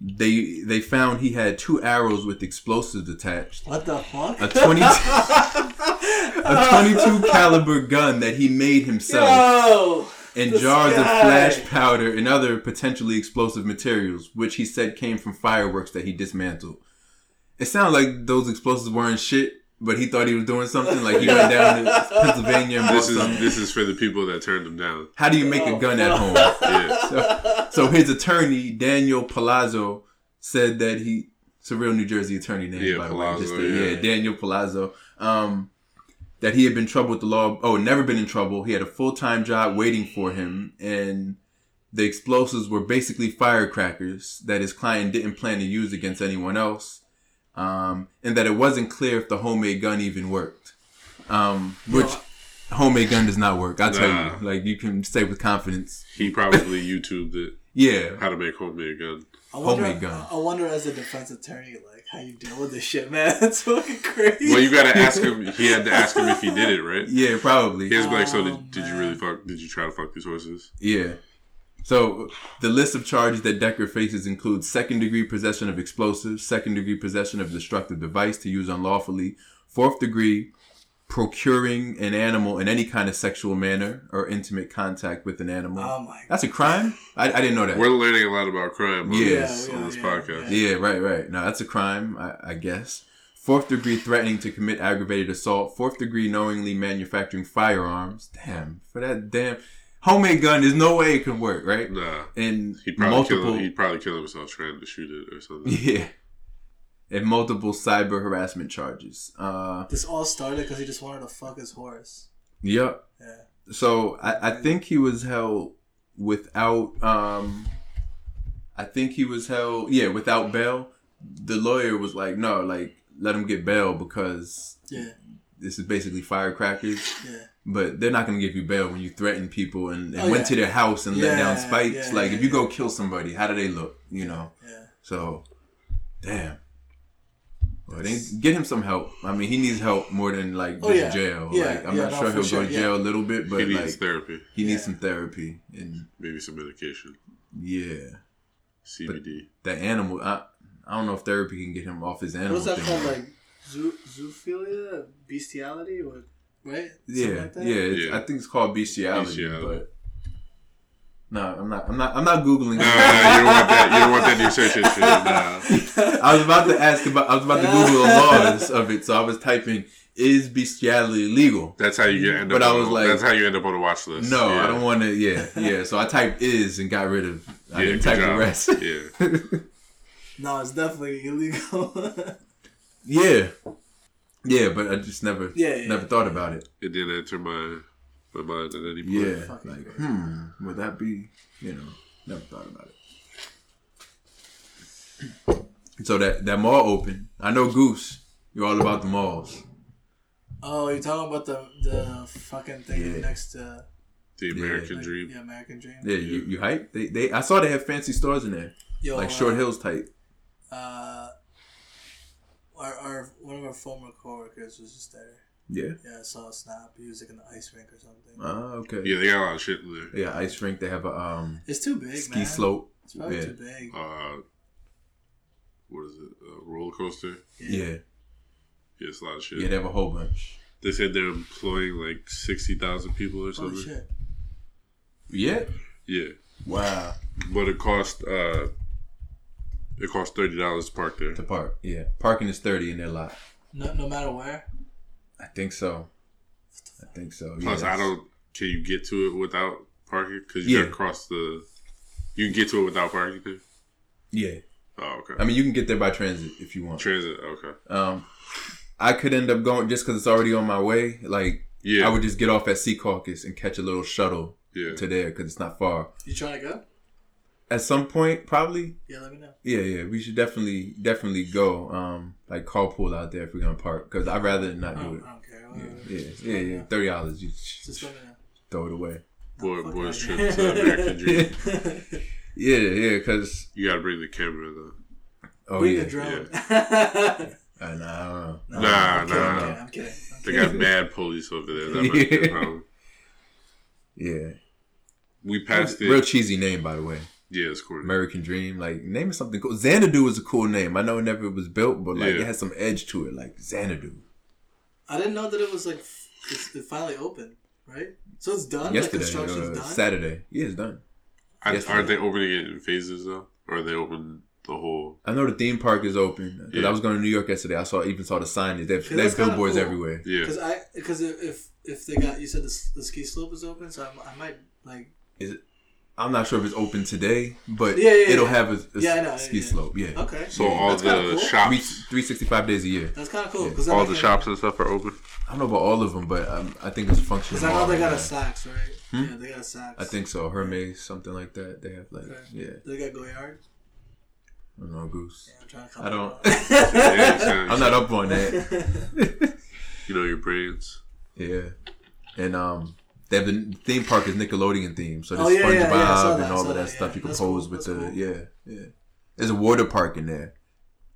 they they found he had two arrows with explosives attached. What the fuck? A 22 a 22 caliber gun that he made himself Yo! and jars of flash powder and other potentially explosive materials, which he said came from fireworks that he dismantled. It sounds like those explosives weren't shit, but he thought he was doing something. Like he went down to Pennsylvania and bought This is something. this is for the people that turned him down. How do you make Oh, a gun at home? Yeah. So his attorney, Daniel Palazzo, said that he it's a real New Jersey attorney name, Yeah, by the way. Palazzo, Just to- yeah. yeah, Daniel Palazzo. Um, that he had been trouble with the law. Oh, never been in trouble. He had a full time job waiting for him, and the explosives were basically firecrackers that his client didn't plan to use against anyone else, um, and that it wasn't clear if the homemade gun even worked. Um, which Yo, homemade gun does not work. I tell Nah. you, like you can say with confidence. He probably YouTubed it Yeah, how to make homemade gun. I wonder, Homemade gun. I wonder, as a defense attorney, like how you deal with this shit, man. It's fucking crazy. Well, you gotta ask him. He had to ask him if he did it, right? yeah, probably. He has to be like, so Oh, did, did you really fuck? Did you try to fuck these horses? Yeah. So the list of charges that Decker faces includes second degree possession of explosives, second degree possession of destructive device to use unlawfully, fourth degree procuring an animal in any kind of sexual manner or intimate contact with an animal. oh my god. That's a crime? I, I didn't know that. We're learning a lot about crime on Yeah. this, Yeah, on this yeah, podcast. Yeah, right, right. No, that's a crime, I, I guess. Fourth degree threatening to commit aggravated assault. Fourth degree knowingly manufacturing firearms. Damn, for that damn homemade gun, there's no way it can work, right? Nah, And he'd probably multiple, kill. He'd probably kill himself trying to shoot it or something. yeah, and multiple cyber harassment charges. Uh, This all started because he just wanted to fuck his horse. yep. Yeah. So I, I think he was held without. Um, I think he was held, yeah, without bail. The lawyer was like, no, like let him get bail because Yeah. this is basically firecrackers. Yeah. But they're not going to give you bail when you threaten people and, and Oh, went yeah. to their house and let down spikes. yeah, like yeah, if you yeah. go kill somebody, how do they look? You know. Yeah. So, damn. Well, they get him some help. I mean, he needs help more than like Oh, just yeah. jail. Yeah, like I'm yeah, not no, sure he'll sure, go to yeah. jail a little bit, but he like needs therapy, he Yeah. needs some therapy and maybe some medication, yeah, CBD. that animal. I, I don't know if therapy can get him off his animal. What is that thing. called? Like zoo, zoophilia, bestiality, or right? Yeah, like yeah, it's, Yeah. I think it's called bestiality, Bestiality. but No, I'm not. I'm not. I'm not googling. Nah, nah, you don't want that. You don't want that new search history. Nah. I was about to ask about. I was about to Google the laws of it, so I was typing "Is bestiality legal?" That's how you get end up. But I on, was like- that's how you end up on the watch list. No, yeah. I don't want to. Yeah, yeah. So I typed "is" and got rid of. I Yeah, didn't good type the rest. Yeah, No, it's definitely illegal. yeah, yeah. But I just never, Yeah, yeah. never thought about it. it didn't enter my my mind at any point. Yeah, Fucking like great. hmm, would that be? You know, never thought about it. So that that mall open. I know Goose. You're all about the malls. oh, you're talking about the the fucking thing Yeah. next to The American like, Dream. Yeah, American Dream. Yeah, you you hype? They they. I saw they have fancy stores in there, Yo, like uh, Short Hills type. Uh, our, our one of our former coworkers was just there. Yeah. Yeah, I saw a snap. He was like in the ice rink or something. Ah, okay. Yeah, they got a lot of shit there. Yeah, ice rink. They have a um It's too big, ski man. slope. It's probably Yeah. too big. Uh, what is it? A roller coaster. Yeah, Yeah, it's a lot of shit. yeah. They have a whole bunch. They said they're employing like sixty thousand people or Holy something. shit. Yeah. Yeah, Wow. but it cost uh, it costs thirty dollars to park there. To park. Yeah, parking is thirty in their lot. No, no matter where. I think so. I think so. Plus, yeah, I don't. Can you get to it without parking? Because you Yeah. got to cross the. You can get to it without parking. There? Yeah. Oh, okay. I mean, you can get there by transit if you want. Transit. Okay. Um, I could end up going just because it's already on my way. Like, Yeah. I would just get off at Secaucus and catch a little shuttle yeah. to there because it's not far. You trying to go? At some point, probably. Yeah, let me know. Yeah, yeah. We should definitely, definitely go. Um, like carpool out there if we're gonna park because I'd rather not I do don't, it. I don't care. Yeah, Whatever. yeah, yeah, yeah. Thirty dollars, you Just let me know. throw it away. Boy, Fuck boys out trip here. to American Dream. Yeah, yeah. Because You got to bring the camera though. oh Bring yeah, a drone. Uh, nah, I don't know. No, Nah, I'm kidding, nah. I'm kidding. I'm kidding. I'm They kidding. got mad police over there. That might be a Yeah. problem. Yeah, We passed it. real cheesy name by the way. Yeah, it's corny. American Dream. Like name is something cool. Xanadu was a cool name. I know it never was built, but like Yeah. it has some edge to it. Like Xanadu. I didn't know that it was like it's, it finally opened, right? So it's done. Yesterday, like construction's uh, done. Saturday. Yeah, it's done. I, Yes, aren't they opening it in phases though, or are they open the whole? I know the theme park is open because Yeah. I was going to New York yesterday. I saw even saw the signage. They have, they have billboards cool. everywhere. Yeah, Because I because if if they got you said the, the ski slope is open, so I, I might like I'm not sure if it's open today, but Yeah, yeah, it'll yeah. have a, a Yeah, know, ski yeah. slope. Yeah. okay. so Yeah, all that's kinda the cool. Shops, 365 days a year. That's kind of cool. Yeah. 'cause all the can- shops and stuff are open. I don't know about all of them, but um, I think it's functional. Because I know they got a Yeah. Saks, right? Hmm? Yeah, they got a Saks. I think so. Hermes, something like that. They have like, Okay. yeah. they got Goyard. I don't know, Goose. Yeah, I'm trying to. I don't- Yeah, I'm not up on that. You know your brains. yeah. And um, they have the theme park is Nickelodeon theme, so there's Oh, yeah, yeah, SpongeBob yeah, I saw that, and all of that that, stuff you can That's pose cool, with that's the cool. yeah, yeah. There's a water park in there.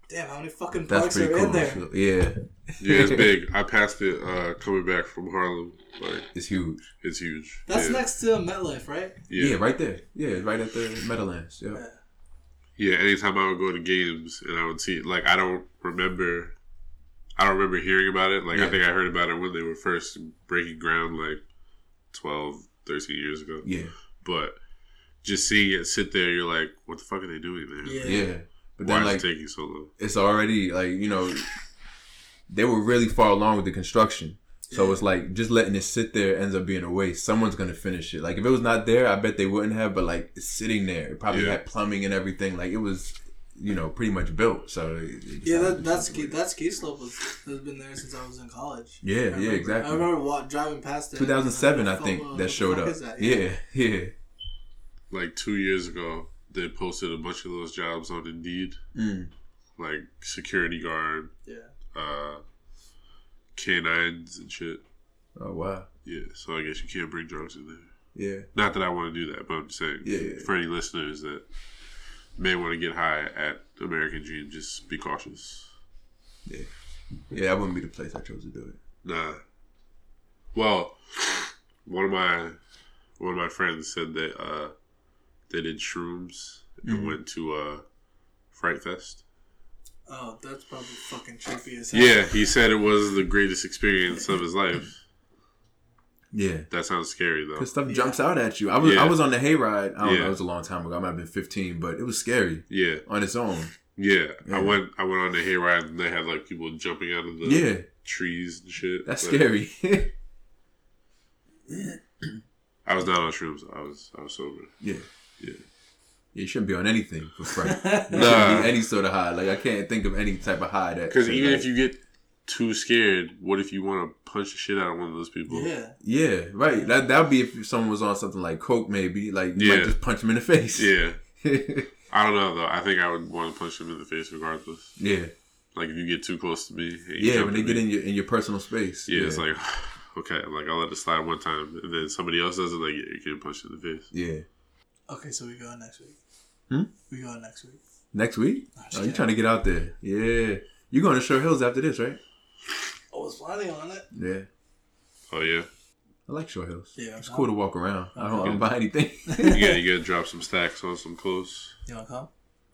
Damn, how many fucking That's parks are cool. in there? Yeah, Yeah, it's big. I passed it uh, coming back from Harlem. Like it's huge. it's huge. That's yeah. next to MetLife, right? Yeah. Yeah. right there. Yeah, right at the Meadowlands. Yeah. Yeah. Yeah, anytime I would go to games and I would see it, like I don't remember, I don't remember hearing about it. Like Yeah. I think I heard about it when they were first breaking ground, like 12, 13 years ago. Yeah, But just seeing it sit there, you're like, what the fuck are they doing there? Yeah. yeah. But Why then is like it taking so long? it's already like you know they were really far along with the construction. So Yeah. it's like just letting it sit there ends up being a waste. Someone's gonna finish it. Like if it was not there, I bet they wouldn't have. But like it's sitting there, it probably Yeah. had plumbing and everything. Like it was, you know, pretty much built. So it- it Yeah, decided that to that ski something with it. that ski slope was has been there since I was in college. Yeah, I yeah, remember- exactly. I remember wa- driving past it. 2007, I and think "Fuck, what that showed up. is that?" Yeah, yeah. Like two years ago, they posted a bunch of those jobs on Indeed, Mm. like security guard, yeah. uh, canines and shit. Oh wow. Yeah, so I guess you can't bring drugs in there. Yeah, Not that I want to do that, but I'm just saying Yeah, yeah. for any listeners that may want to get high at American Dream, just be cautious. yeah, yeah. That wouldn't be the place I chose to do it. Nah. Well, one of my one of my friends said that uh, they did shrooms and Mhm. went to uh, Fright Fest. Oh, that's probably fucking trippy as hell. Yeah, he said it was the greatest experience of his life. Yeah. That sounds scary though. Because stuff Yeah. jumps out at you. I was Yeah. I was on the hayride. I don't Yeah. know. It was a long time ago. I might have been 15, but it was scary Yeah, on its own. yeah. Yeah. I went. I went on the hayride and they had like people jumping out of the Yeah, trees and shit. that's But scary. I was not on shrooms. I was. I was sober. yeah. Yeah. You shouldn't be on anything for fright. You Nah. be any sort of high. Like I can't think of any type of high that. Because even like- if you get too scared, what if you want to punch the shit out of one of those people? Yeah. Yeah, right. That that would be if someone was on something like coke, maybe. Like you Yeah. might just punch him in the face. Yeah. Yeah. I don't know though. I think I would want to punch him in the face regardless. yeah. Like if you get too close to me. and Yeah, when they at get me, in your in your personal space. Yeah, it's like okay. Like I'll let it slide one time, and then somebody else does it. Like yeah, you can punch in the face. yeah. Okay, so we go next week. Hmm? We go next week. Next week? I'm Oh, you kidding. trying to get out there? Yeah. You're going to Short Hills after this, right? I was planning on it. Yeah. Oh yeah. I like Short Hills. Yeah, It's cool to walk around. I don't, I don't buy anything. You got you got to drop some stacks on some clothes. You wanna come?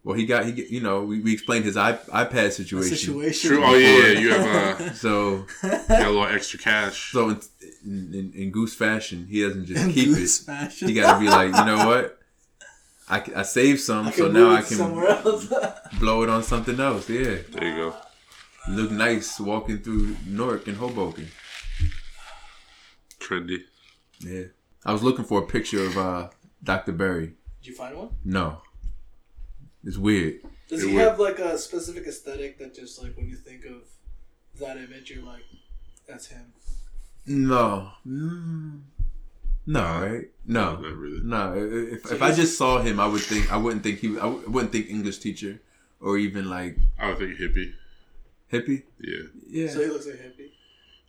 well, he got he. You know, we, we explained his iP- iPad situation. Situation. True. Oh yeah, yeah. You have uh, So got a little extra cash. so in, in, in, in Goose fashion, he doesn't just In keep Goose it. fashion. He got to be like, you know what? I, I saved some, I so now I can somewhere else. blow it on something else. Yeah. There you go. Look nice walking through Newark and Hoboken. Trendy. Yeah. I was looking for a picture of uh, Dr. Berry. Did you find one? No. It's weird. Does It he would- have like a specific aesthetic that just like when you think of that image, you're like, that's him. No. Mm. No, right? No. Not really. No. If, So if I just saw him, I would think, I wouldn't think he, I wouldn't think English teacher or even like I would think hippie. Hippie. Yeah. Yeah. So he looks like a hippie.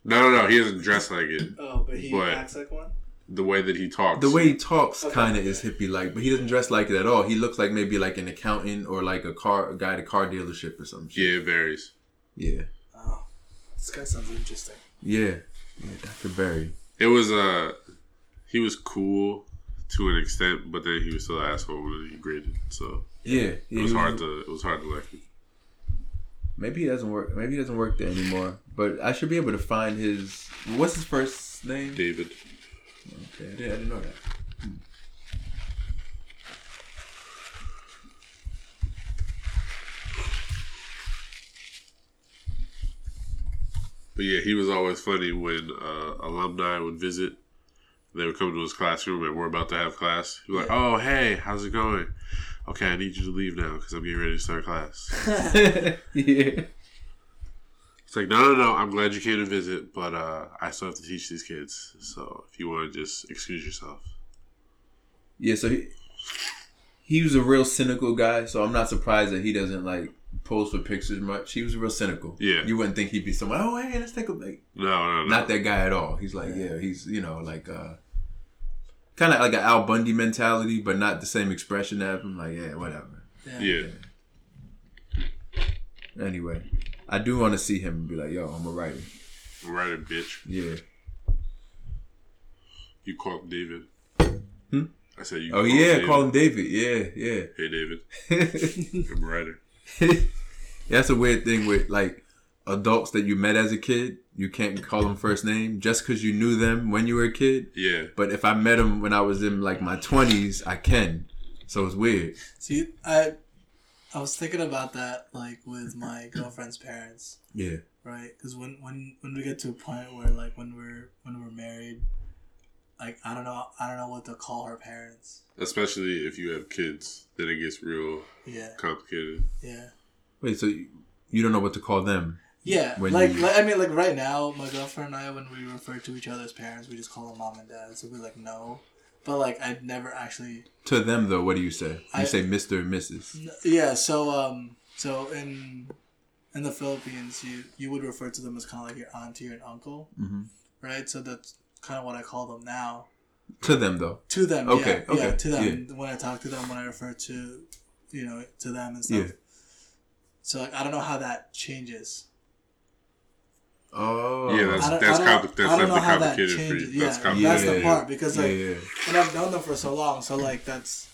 No, no, no. He doesn't dress like it. Oh, but he But- acts like one. The way that he talks. the way he talks Okay. kind of is hippie like, but he doesn't dress like it at all. He looks like maybe like an accountant or like a car a guy at a car dealership or something. Yeah, it varies. Yeah. Oh, this guy sounds interesting. Yeah. Yeah, Dr. Barry. It was uh he was cool to an extent, but then he was still an asshole when he graded. So Yeah. it yeah was hard to it was hard to like him. Maybe he doesn't work. Maybe he doesn't work there anymore. But I should be able to find his. What's his first name? David. Okay, I didn't, I didn't know that. Hmm. But yeah, he was always funny when uh, alumni would visit. They would come to his classroom and we're about to have class. He'd be like, "Oh, hey, how's it going? Okay, I need you to leave now because I'm getting ready to start class." yeah. It's like, no, no, no. I'm glad you came to visit, but uh, I still have to teach these kids. So if you want to just excuse yourself, Yeah. So he he was a real cynical guy. So I'm not surprised that he doesn't like pose for pictures much. He was real cynical. Yeah. You wouldn't think he'd be someone. Oh, hey, let's take a like. no, no, no. Not that guy at all. He's like, yeah, he's you know like uh, kind of like an Al Bundy mentality, but not the same expression as him. Like, yeah, whatever. Yeah, Anyway, I do want to see him and be like, yo, I'm a writer. Writer, bitch. Yeah. You call him David. Hmm? I said you. Oh call yeah, David. call him David. Yeah, yeah. Hey, David. I'm a writer. That's a weird thing with like adults that you met as a kid. You can't call them first name just because you knew them when you were a kid. Yeah, But if I met them when I was in like my twenties, I can. So it's weird. See, I, I was thinking about that like with my girlfriend's parents, Yeah. right? Because when when when we get to a point where like when we're when we're married, like I don't know I don't know what to call her parents. especially if you have kids, then it gets real Yeah, complicated. yeah. Wait, so you, you don't know what to call them? Yeah, like, you- like I mean, like right now, my girlfriend and I, when we refer to each other's parents, we just call them mom and dad. So we're like, no, but like I'd never actually. To them though, what do you say? You I- say Mister and Mrs. Yeah, so um, so in in the Philippines, you you would refer to them as kind of like your auntie or an uncle, hmm right? So that's kind of what I call them now. To them though. To them, Okay, yeah, yeah, okay, to them. When I talk to them, when I refer to, you know, to them and stuff. Yeah. So like, I don't know how that changes. Oh. Yeah, that's that's I don't, compli- that's I don't know definitely how that complicated for you. Yeah, That's that's, complicated. the part because like, yeah. and I've known them for so long. So like that's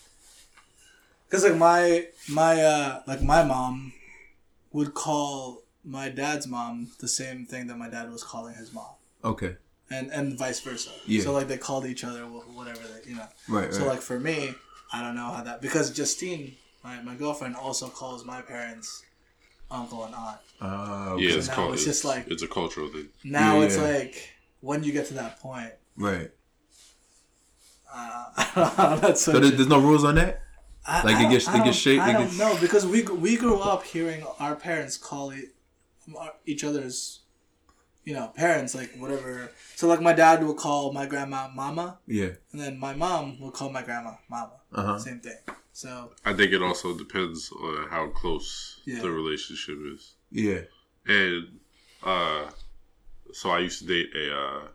because like my my uh like my mom would call my dad's mom the same thing that my dad was calling his mom. Okay. and and vice versa. Yeah. So like they called each other whatever they you know. Right, right. So like for me, I don't know how that because Justine, my, my girlfriend, also calls my parents uncle and aunt. Ah, Yeah, it's now called. it's It's, just like- it's a cultural thing. Now Yeah, it's yeah. like when you get to that point, right. uh, that's So there- there's no rules on that. I, Like, it I don't- gets- it gets don't- shaped- I don't gets- know because we we grew up hearing our parents call e- each other's, you know, parents like whatever. So like my dad would call my grandma mama, Yeah. and then my mom would call my grandma mama. Uh huh. Same thing. So I think it also depends on how close Yeah. the relationship is. Yeah. And uh, so I used to date a uh,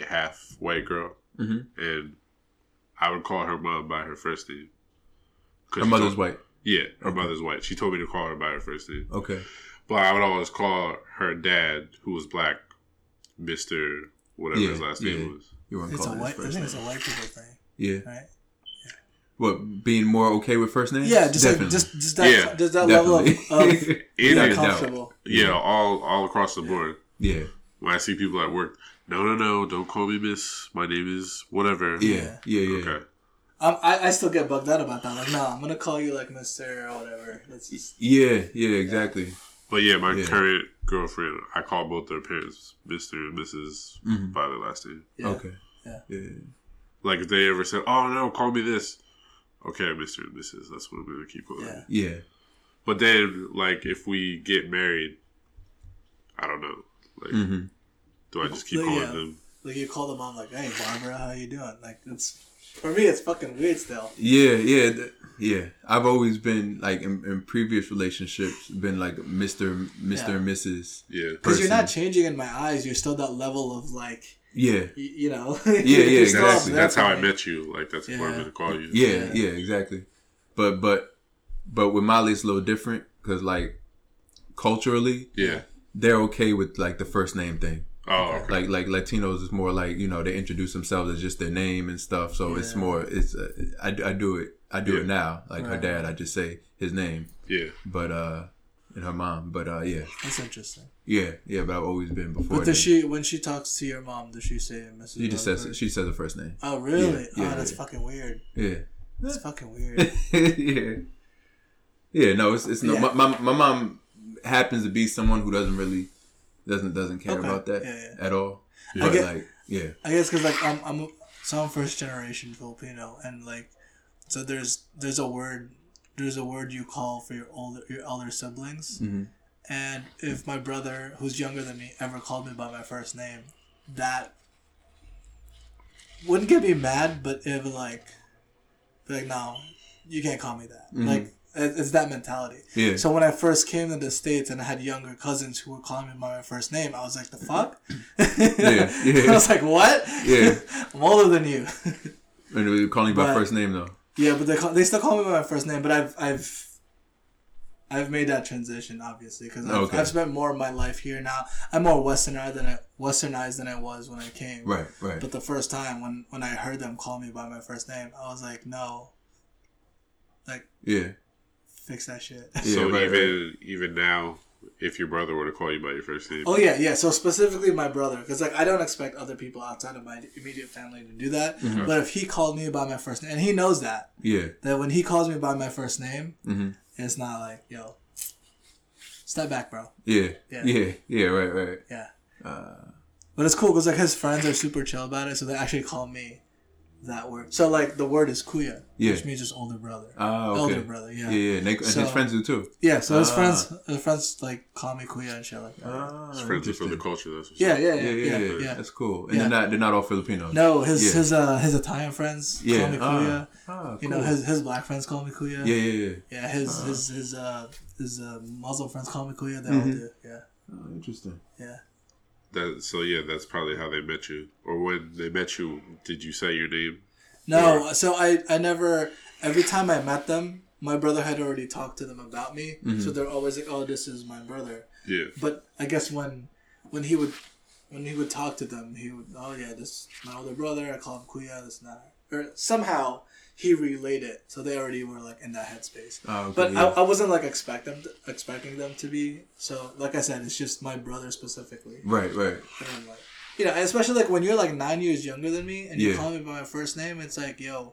a half white girl, Mhm. and I would call her mom by her first name. 'Cause Her she mother's told- white. Yeah, her Okay. mother's white. She told me to call her by her first name, Okay. but I would always call her dad, who was black, Mister whatever Yeah, his last yeah. name was. You weren't it's a calling white. his I first think it's a white people thing, Yeah. right? What? Being more okay with first names? Yeah, just like just just that Yeah, just that level of, of Either- being Without a doubt. comfortable. Yeah, all all across the board. yeah. When I see people at work, no, no, no, don't call me Miss. My name is whatever. Yeah. Yeah. Yeah. Okay. Um, I, I still get bugged out about that. Like, no, I'm gonna call you like Mister or whatever. That's just Yeah. Yeah. Exactly. But yeah, my Yeah. current girlfriend, I call both their parents Mister and Mrs. Mhm. by their last name. yeah. Okay. Yeah. Yeah. Like if they ever said, "Oh no, call me this," okay, Mister and Mrs. That's what I'm gonna keep calling. Yeah. Yeah. But then, like, if we get married, I don't know. Like, hmm do I just keep Yeah. calling them? Like you call the mom like, "Hey, Barbara, how you doing?" Like it's for me, it's fucking weird still. Yeah. Yeah. th- Yeah. I've always been like in, in previous relationships been like Mister, Mister, Yeah. and Mrs. Yeah. Because you're not changing in my eyes. You're still that level of like, Yeah. you, you know. Yeah, yeah, you're still up exactly. there That's how I met you. Like that's what I'm Yeah. gonna call you. Yeah, Yeah. yeah, exactly. But but but with Molly, it's a little different because like culturally, Yeah. they're okay with like the first name thing. Oh, okay. Like like Latinos is more like you know they introduce themselves as just their name and stuff. So it's more it's uh, I, I do it I do it now. Like her dad, I just say his name, yeah. but uh and her mom. But uh yeah That's interesting. yeah yeah. But I've always been before. But does she, when she talks to your mom, does she say Mrs. She just says she says her first name. Oh really? Yeah, yeah, oh, that's yeah. fucking weird. Yeah. That's fucking weird. yeah. Yeah, no, it's it's no. Yeah. My, my my mom happens to be someone who doesn't really doesn't doesn't care Okay. about that at all. I But get- like, yeah, I guess because like I'm I'm so I'm first generation Filipino, and like so there's there's a word there's a word you call for your older your elder siblings, Mhm. and if my brother who's younger than me ever called me by my first name, that wouldn't get me mad, but it would like be like no, you can't call me that. Mhm. Like it's that mentality. yeah, So when I first came to the states and I had younger cousins who were calling me by my first name, I was like, "The fuck?" Yeah, yeah. I was like, "What?" Yeah. I'm older than you. and were calling you by But- first name though. Yeah, but they call, they still call me by my first name. But I've I've I've made that transition obviously because I've, Okay. I've spent more of my life here now. I'm more westernized than I, westernized than I was when I came. Right, right. But the first time when when I heard them call me by my first name, I was like, "No." Like yeah, fix that shit. Yeah, so right, even even now, if your brother were to call you by your first name, Oh yeah, yeah. So specifically my brother, because like I don't expect other people outside of my immediate family to do that. Mm-hmm. But if he called me by my first name, and he knows that, yeah, that when he calls me by my first name, hmm it's not like yo, step back, bro. yeah, Yeah. yeah, yeah, Right, right. Yeah. Uh, But it's cool because like his friends are super chill about it, so they actually call me that word. So like the word is kuya, Yeah. which means just older brother. ah, okay. Elder brother, yeah. Yeah, yeah. And, they, and So- his friends do too. Yeah, so his Ah. friends, his friends like call me kuya and shit like that. Ah, his friends are from the culture. That's what's yeah, up. yeah, Yeah, yeah, yeah, yeah. That's cool. And Yeah. they're not they're not all Filipinos. No, his Yeah. his uh his Italian friends Yeah. call me kuya. Ah, ah, You know, his his black friends call me kuya. Yeah, yeah, yeah. Yeah, his Uh-huh. his his uh his uh Muslim friends call me kuya. They all Mhm. do. Yeah, Oh, interesting. yeah. That, so yeah, that's probably how they met you. Or when they met you, did you say your name? No, so I I never. Every time I met them, my brother had already talked to them about me. Mm-hmm. So they're always like, "Oh, this is my brother." Yeah. But I guess when when he would when he would talk to them, he would, "Oh yeah, this is my older brother. I call him kuya. This and that." Or somehow he relayed it, so they already were like in that headspace. Oh, okay, But yeah. I, I wasn't like expect them to, expecting them to be. So like I said, it's just my brother specifically. right, right. And I'm like, you know, especially like when you're like nine years younger than me and you Yeah. call me by my first name, it's like, yo,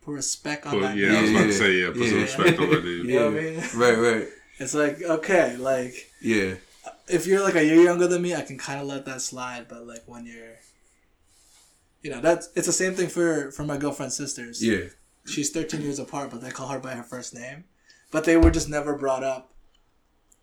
put respect on Put- that yeah, I was about to say, yeah, put some respect on that name. You know what I mean? Right, right. It's like, okay, like Yeah. if you're like a year younger than me, I can kind of let that slide. But like when you're, you know, that's it's the same thing for for my girlfriend's sisters. Yeah. she's 13 years apart, but they call her by her first name. But they were just never brought up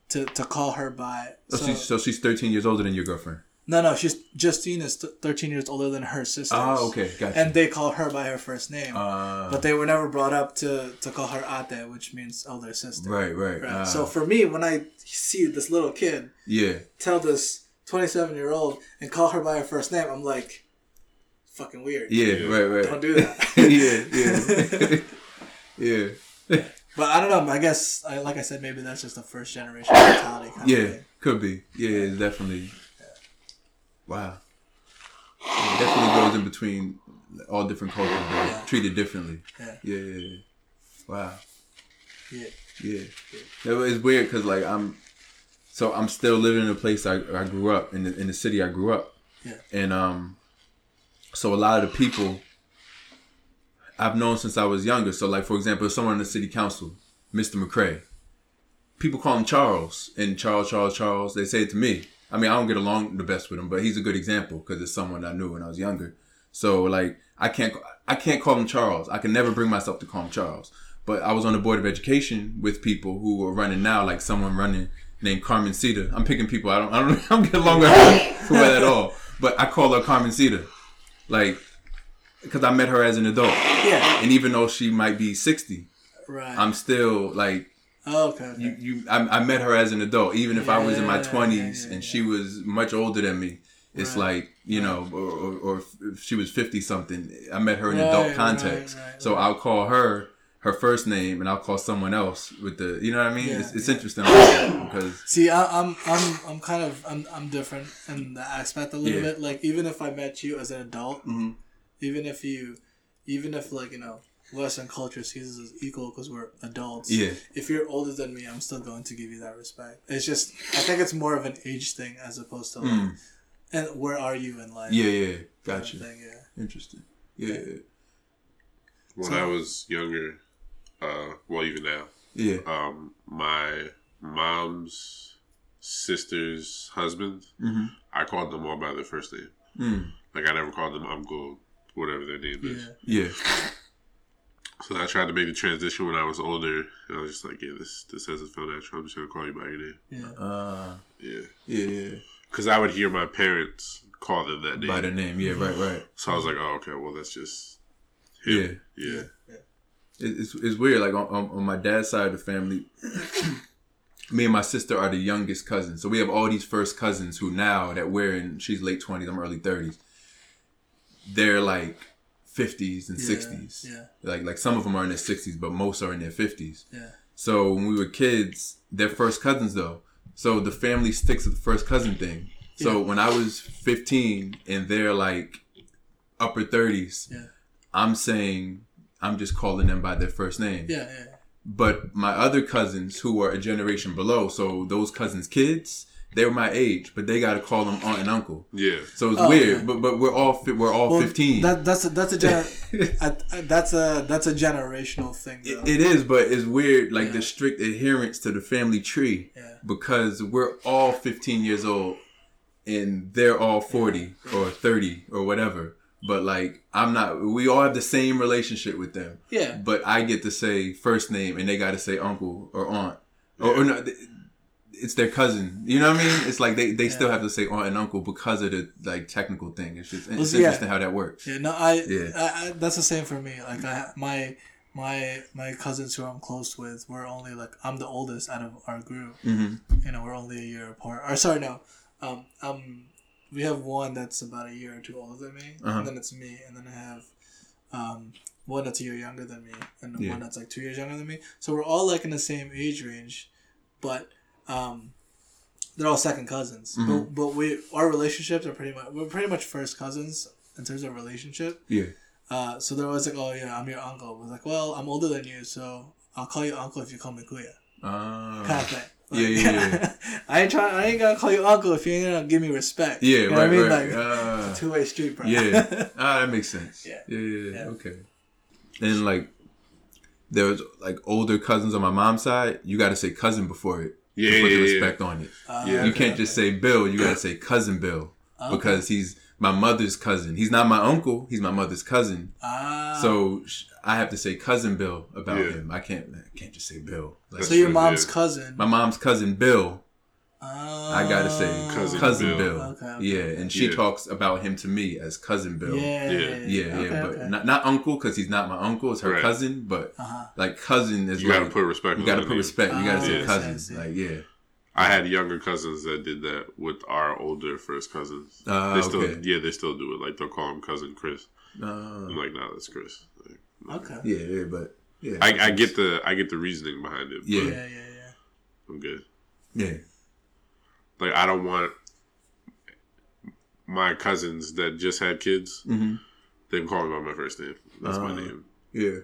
to to call her by. So, So, she's, so she's 13 years older than your girlfriend. no, no, she's Justine is th- 13 years older than her sister. Oh, okay. Gotcha. And they call her by her first name. uh, but they were never brought up to, to call her ate, which means elder sister. right, right. Right. Uh, so for me, when I see this little kid yeah. tell this 27 year old and call her by her first name, I'm like, fucking weird. Yeah, Yeah. right, right. Don't do that. yeah, yeah. yeah. But I don't know. I guess, I, like I said, maybe that's just a first generation mentality. Kind Yeah, thing. could be. Yeah, it's definitely. Wow. It definitely goes in between all different cultures, but Yeah. treated differently. Yeah. Yeah, yeah, yeah. Wow. Yeah. Yeah. It was weird because like I'm, so I'm still living in a place I, I grew up in the in the city I grew up. Yeah. And um, so a lot of the people I've known since I was younger. So like for example, someone in the city council, Mr. McCrae, people call him Charles and Charles, Charles, Charles. They say it to me. I mean, I don't get along the best with him, but he's a good example because it's someone I knew when I was younger. So like I can't I can't call him Charles. I can never bring myself to call him Charles. But I was on the board of education with people who were running now, like someone running named Carmen Cedar. I'm picking people I don't I don't, I don't get along with her at all. But I call her Carmen Cedar, like because I met her as an adult, Yeah. and even though she might be 60, Right. I'm still like oh, okay. okay. you. You I, I met her as an adult, even if I was in my 20s yeah, yeah, and she was much older than me. It's Right. like you know, or, or, or if she was 50 something. I met her in Right, adult context, right, so. I'll call her her first name and I'll call someone else with the you know what I mean. Yeah, it's it's yeah. interesting because See, I, I'm I'm I'm kind of I'm I'm different in that aspect a little Yeah. bit. Like even if I met you as an adult, Mhm. even if you, even if like you know Western culture sees us as equal because we're adults. yeah, If you're older than me, I'm still going to give you that respect. It's just I think it's more of an age thing as opposed to like, Mm. and where are you in life? yeah, yeah. kind of Gotcha. Thing, yeah. Interesting. Yeah, When So- I was younger, uh, well, even now, yeah. um, my mom's sister's husband, Mm-hmm. I called them all by their first name. Mm. Like I never called them uncle, whatever their name is. Yeah. Yeah. So I tried to make the transition when I was older. And I was just like, yeah, this this doesn't feel natural. I'm just gonna call you by your name. Yeah. Uh, Yeah, yeah, yeah. because I would hear my parents call them that name. By the name. Yeah, right, right. So I was like, oh, okay, well, that's just Yeah. him. Yeah. It- It's, it's weird. Like on, on, on my dad's side of the family, me and my sister are the youngest cousins. So we have all these first cousins who now that we're in, she's late 20s, I'm early 30s. They're like 50s and Yeah, 60s. Yeah. Like like some of them are in their 60s, but most are in their 50s. Yeah. So when we were kids, they're first cousins though. So the family sticks with the first cousin thing. So Yeah. when I was 15 and they're like upper 30s, Yeah. I'm saying I'm just calling them by their first name. Yeah. Yeah. But my other cousins who are a generation below, so those cousins' kids, they were my age, but they got to call them aunt and uncle. Yeah. So it's Oh, weird. okay. But but we're all fi- we're all Well, 15. That that's a, that's a gener- I, I, that's a that's a generational thing. It- it is, but it's weird, like Yeah. the strict adherence to the family tree, Yeah. because we're all 15 years old, and they're all 40 or 30 or whatever. But like, I'm not. We all have the same relationship with them. yeah. But I get to say first name, and they got to say uncle or aunt, or, or no, it's their cousin. You know what I mean? It's like they, they still have to say aunt and uncle because of the like technical thing. It's just it's yeah. interesting how that works. Yeah, no, I, Yeah. I, I that's the same for me. Like I, my, my, my cousins who I'm close with, we're only like I'm the oldest out of our group. hmm You know, we're only a year apart. Or sorry, no, um, um, we have one that's about a year or two older than me, Uh-huh. and then it's me, and then I have, um, one that's a year younger than me, and Yeah. one that's like two years younger than me. So we're all like in the same age range, but um, they're all second cousins. Mhm. But but we our relationships are pretty much we're pretty much first cousins in terms of relationship. Yeah. Uh, so they're always like, oh yeah, I'm your uncle. I was like, well, I'm older than you, so I'll call you uncle if you call me kuya, Uh, kind of thing. Yeah, yeah, yeah. I ain't trying. I ain't gonna call you uncle if you ain't gonna give me respect. Yeah, you know right, what I mean? right. Like Uh, two way street, bro. yeah, ah, that makes sense. Yeah. Yeah, yeah, yeah. Yeah. Okay. And like, there was like older cousins on my mom's side. You got to say cousin before it. Yeah, to put yeah, the yeah. respect on it. Uh, Yeah. You okay, can't just say Bill. You got to say cousin Bill Okay. because he's my mother's cousin. He's not my uncle. He's my mother's cousin. Ah. So sh- I have to say cousin Bill about Yeah. him. I can't. I can't just say Bill. Like, so your mom's yeah. cousin. my mom's cousin Bill. Oh. I gotta say Cousin cousin, Bill. Bill. Okay, okay, yeah, and she Yeah. talks about him to me as cousin Bill. Yeah. Yeah. Yeah. Yeah, yeah, Okay, but okay. not not uncle because he's not my uncle. It's her Right. cousin, but Uh-huh. like cousin is You like gotta put respect. you gotta put name. respect. You gotta Ah, say I cousin. I. Like yeah, I had younger cousins that did that with our older first cousins. Ah, they still, okay. yeah, they still do it. Like they'll call him cousin Chris. uh, I'm like, nah, that's Chris. Like, Okay. yeah, yeah, but yeah, I, I get the I get the reasoning behind it. Yeah. but Yeah, yeah, yeah. I'm good. yeah, Like I don't want my cousins that just had kids. hmm They can call me by my first name. That's my Uh. name. yeah,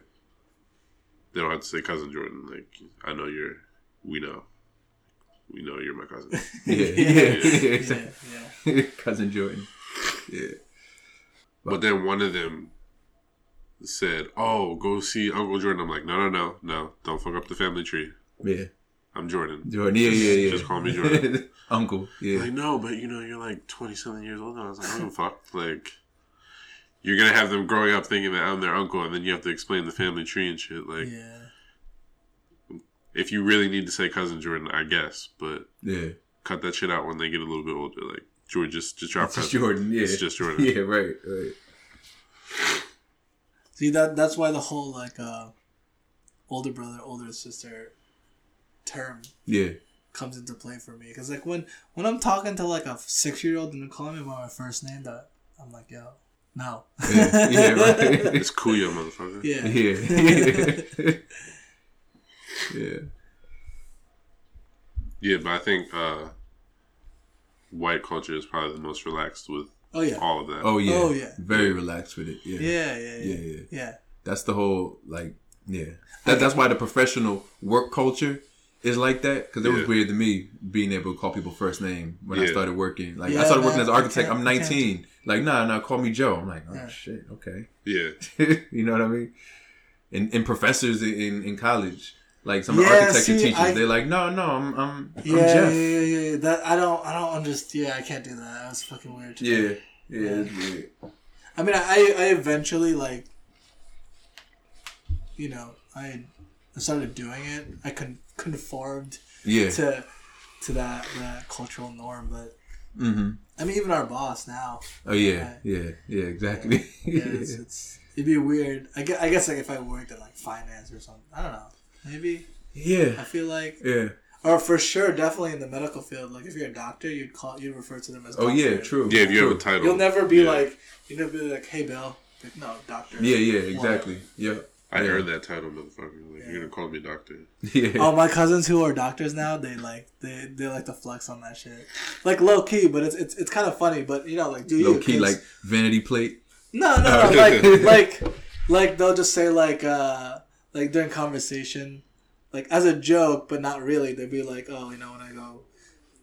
They don't have to say cousin Jordan. Like I know you're. We know. We know you're my cousin. yeah, yeah, yeah, Yeah, exactly. yeah. cousin Jordan. Yeah, But then one of them said, "Oh, go see Uncle Jordan." I'm like, "No, no, no, no! Don't fuck up the family tree. yeah, I'm Jordan." Jordan. Yeah, yeah, yeah. Just call me Jordan. uncle. Yeah, Like, no, but you know, you're like 27 years old. And I was like, I don't fuck. Like, you're gonna have them growing up thinking that I'm their uncle, and then you have to explain the family tree and shit. Like, Yeah. If you really need to say cousin Jordan, I guess, but yeah. cut that shit out when they get a little bit older. Like, Jordan, just just drop It's just. Jordan. Yeah, It's just Jordan. Yeah, right, right. See that that's why the whole like uh older brother, older sister term Yeah, comes into play for me because like when when I'm talking to like a six year old and they're calling me by my first name, that I'm like, yo, no. yeah, yeah, right. It's Kuya, motherfucker. yeah. yeah, yeah. Yeah, but I think uh, white culture is probably the most relaxed with Oh yeah. all of that. Oh yeah. Oh, yeah. Very relaxed with it. Yeah. Yeah, yeah, yeah, Yeah, yeah. yeah. That's the whole like yeah. That, that's why the professional work culture is like that because it was weird to me being able to call people first name when I started working. Like I started working as an architect. I'm 19. Like nah, nah, call me Joe. I'm like oh Yeah. shit, okay. Yeah, you know what I mean? And, and professors in, in, in college, like some Yeah, architecture see, teachers, I- they're like, no, no, I'm I'm, I'm Yeah, yeah, Jeff. yeah, yeah, yeah. That I don't, I don't understand. Yeah, I can't do that. That's fucking weird. Yeah, yeah, weird. I mean, I, I eventually like, you know, I, I started doing it. I con- conformed Yeah. to, to that that cultural norm. But Mm-hmm. I mean, even our boss now. Oh yeah, yeah, yeah, exactly. Yeah, it's, it's it'd be weird. I guess, I guess like if I worked in like finance or something. I don't know. Maybe Yeah. I feel like, yeah. or for sure, definitely in the medical field. Like if you're a doctor, you'd call you'd refer to them as. Oh yeah, true. yeah. If you have a title, You'll never be Yeah. like you never be like, hey Bill. Like, no, doctor. Yeah, yeah, exactly. Yeah, I yeah. earned that title, motherfucker. Like, You're gonna call me doctor. yeah. Oh, my cousins who are doctors now, they like they, they like to flex on that shit, like low key, but it's it's, it's kind of funny. But you know, like do you Low key, 'cause- like vanity plate. no no no like like like they'll just say like uh like during conversation, like as a joke, but not really. They'd be like, oh, you know, when I go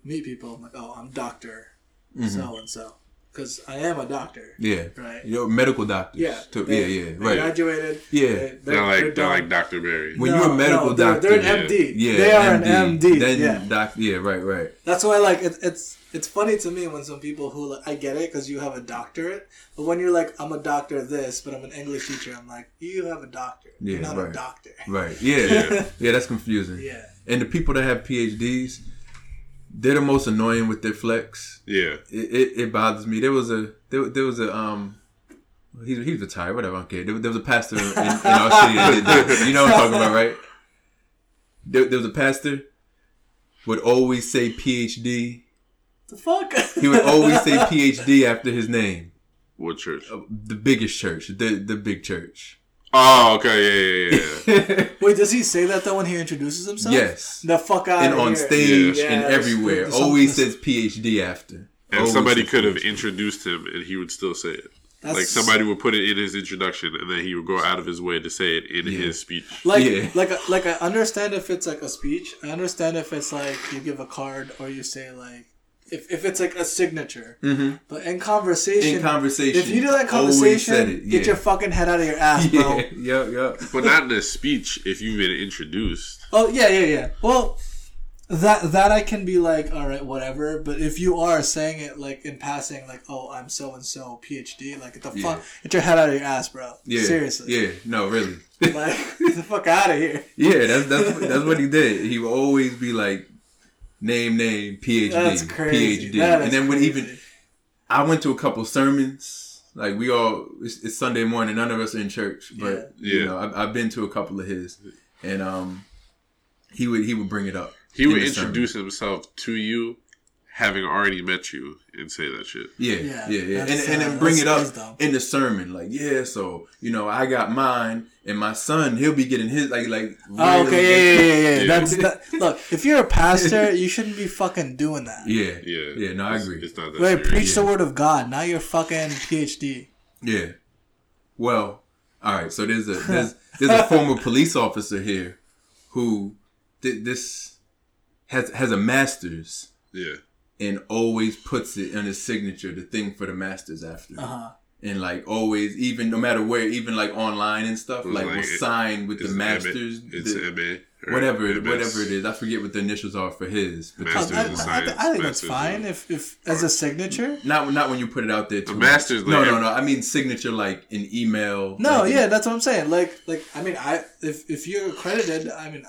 meet people, I'm like, oh, I'm doctor mm-hmm. so and so, because I am a doctor, Yeah, right? you know, medical doctors. Yeah, too. they- yeah, yeah, they right. Graduated. Yeah. they- They're, like they're, done. like Doctor Barry. When you're a medical they're, doctor, they're an yeah. MD. yeah, they are an MD. Then yeah. doc, yeah, right, right. That's why, like, it, it's it's funny to me when some people who like, I get it because you have a doctorate, but when you're like, I'm a doctor of this, but I'm an English teacher, I'm like, you have a doctor. you're Yeah, not a right. doctor. Right. Yeah. Yeah. yeah. that's confusing. Yeah. And the people that have PhDs, they're the most annoying with their flex. Yeah, It, it, it bothers me. There was a there, there was a um he's he's retired, whatever, I don't care. There, there was a pastor in, in our city that that. You know what I'm talking about, right? There, there was a pastor would always say PhD. The fuck? He would always say PhD after his name. what church? Uh, the biggest church, the the big church. Oh, okay, yeah, yeah, yeah. yeah. Wait, does he say that though when he introduces himself? yes. The fuck out And of on here. stage Yeah, and that's- everywhere. that's Always says PhD after. and Always somebody could have PhD. introduced him, and he would still say it. That's like somebody would put it in his introduction, and then he would go out of his way to say it in Yeah. his speech. like Yeah. like like I understand if it's like a speech. I understand if it's like you give a card or you say like if, if it's like a signature. Mm-hmm. But in conversation, In conversation, if you do that conversation, said it, get your fucking head out of your ass, bro. Yeah, yep, yep. But not in a speech if you've been introduced. Oh yeah, yeah, yeah. Well, that that I can be like, all right, whatever. But if you are saying it like in passing, like, oh, I'm so and so PhD, like, get the Yeah. fuck, get your head out of your ass, bro. Yeah, Seriously. Yeah, no, really. Like, get the fuck out of here. Yeah, that's that's that's what he did. He would always be like, name, name, PhD, That's crazy. PhD, That and is then when crazy. even I went to a couple sermons. Like we all, it's, it's Sunday morning. None of us are in church, but Yeah. you Yeah. know, I've, I've been to a couple of his, and um, he would he would bring it up. He in would the sermon. introduce himself to you, having already met you, and say that shit. Yeah, Yeah, yeah, yeah, and, that's, and uh, then bring it up dumb. in the sermon, like, yeah, so you know, I got mine, and my son, he'll be getting his, like, like. Oh, really- okay, yeah, yeah, yeah, yeah. Yeah. That's that. Look, if you're a pastor, you shouldn't be fucking doing that. yeah, Yeah, yeah. No, I agree. It's not that Wait, serious. preach the word of God, not your fucking PhD. Yeah. Well, all right. So there's a there's there's a former police officer here who did this has has a master's Yeah, and always puts it on his signature, the thing for the masters after. Uh huh. And like always, even no matter where, even like online and stuff, was like, like will sign with the masters, MA, it's the- MA. whatever it, MS. whatever it is. I forget what the initials are for his. But Masters I, I, I, science, I think that's fine if, if as a signature. not not when you put it out there. Too much. master's, No, like, no, ev- no. I mean signature, like an email. No, like, yeah, that's what I'm saying. Like, like I mean, I if if you're accredited, I mean,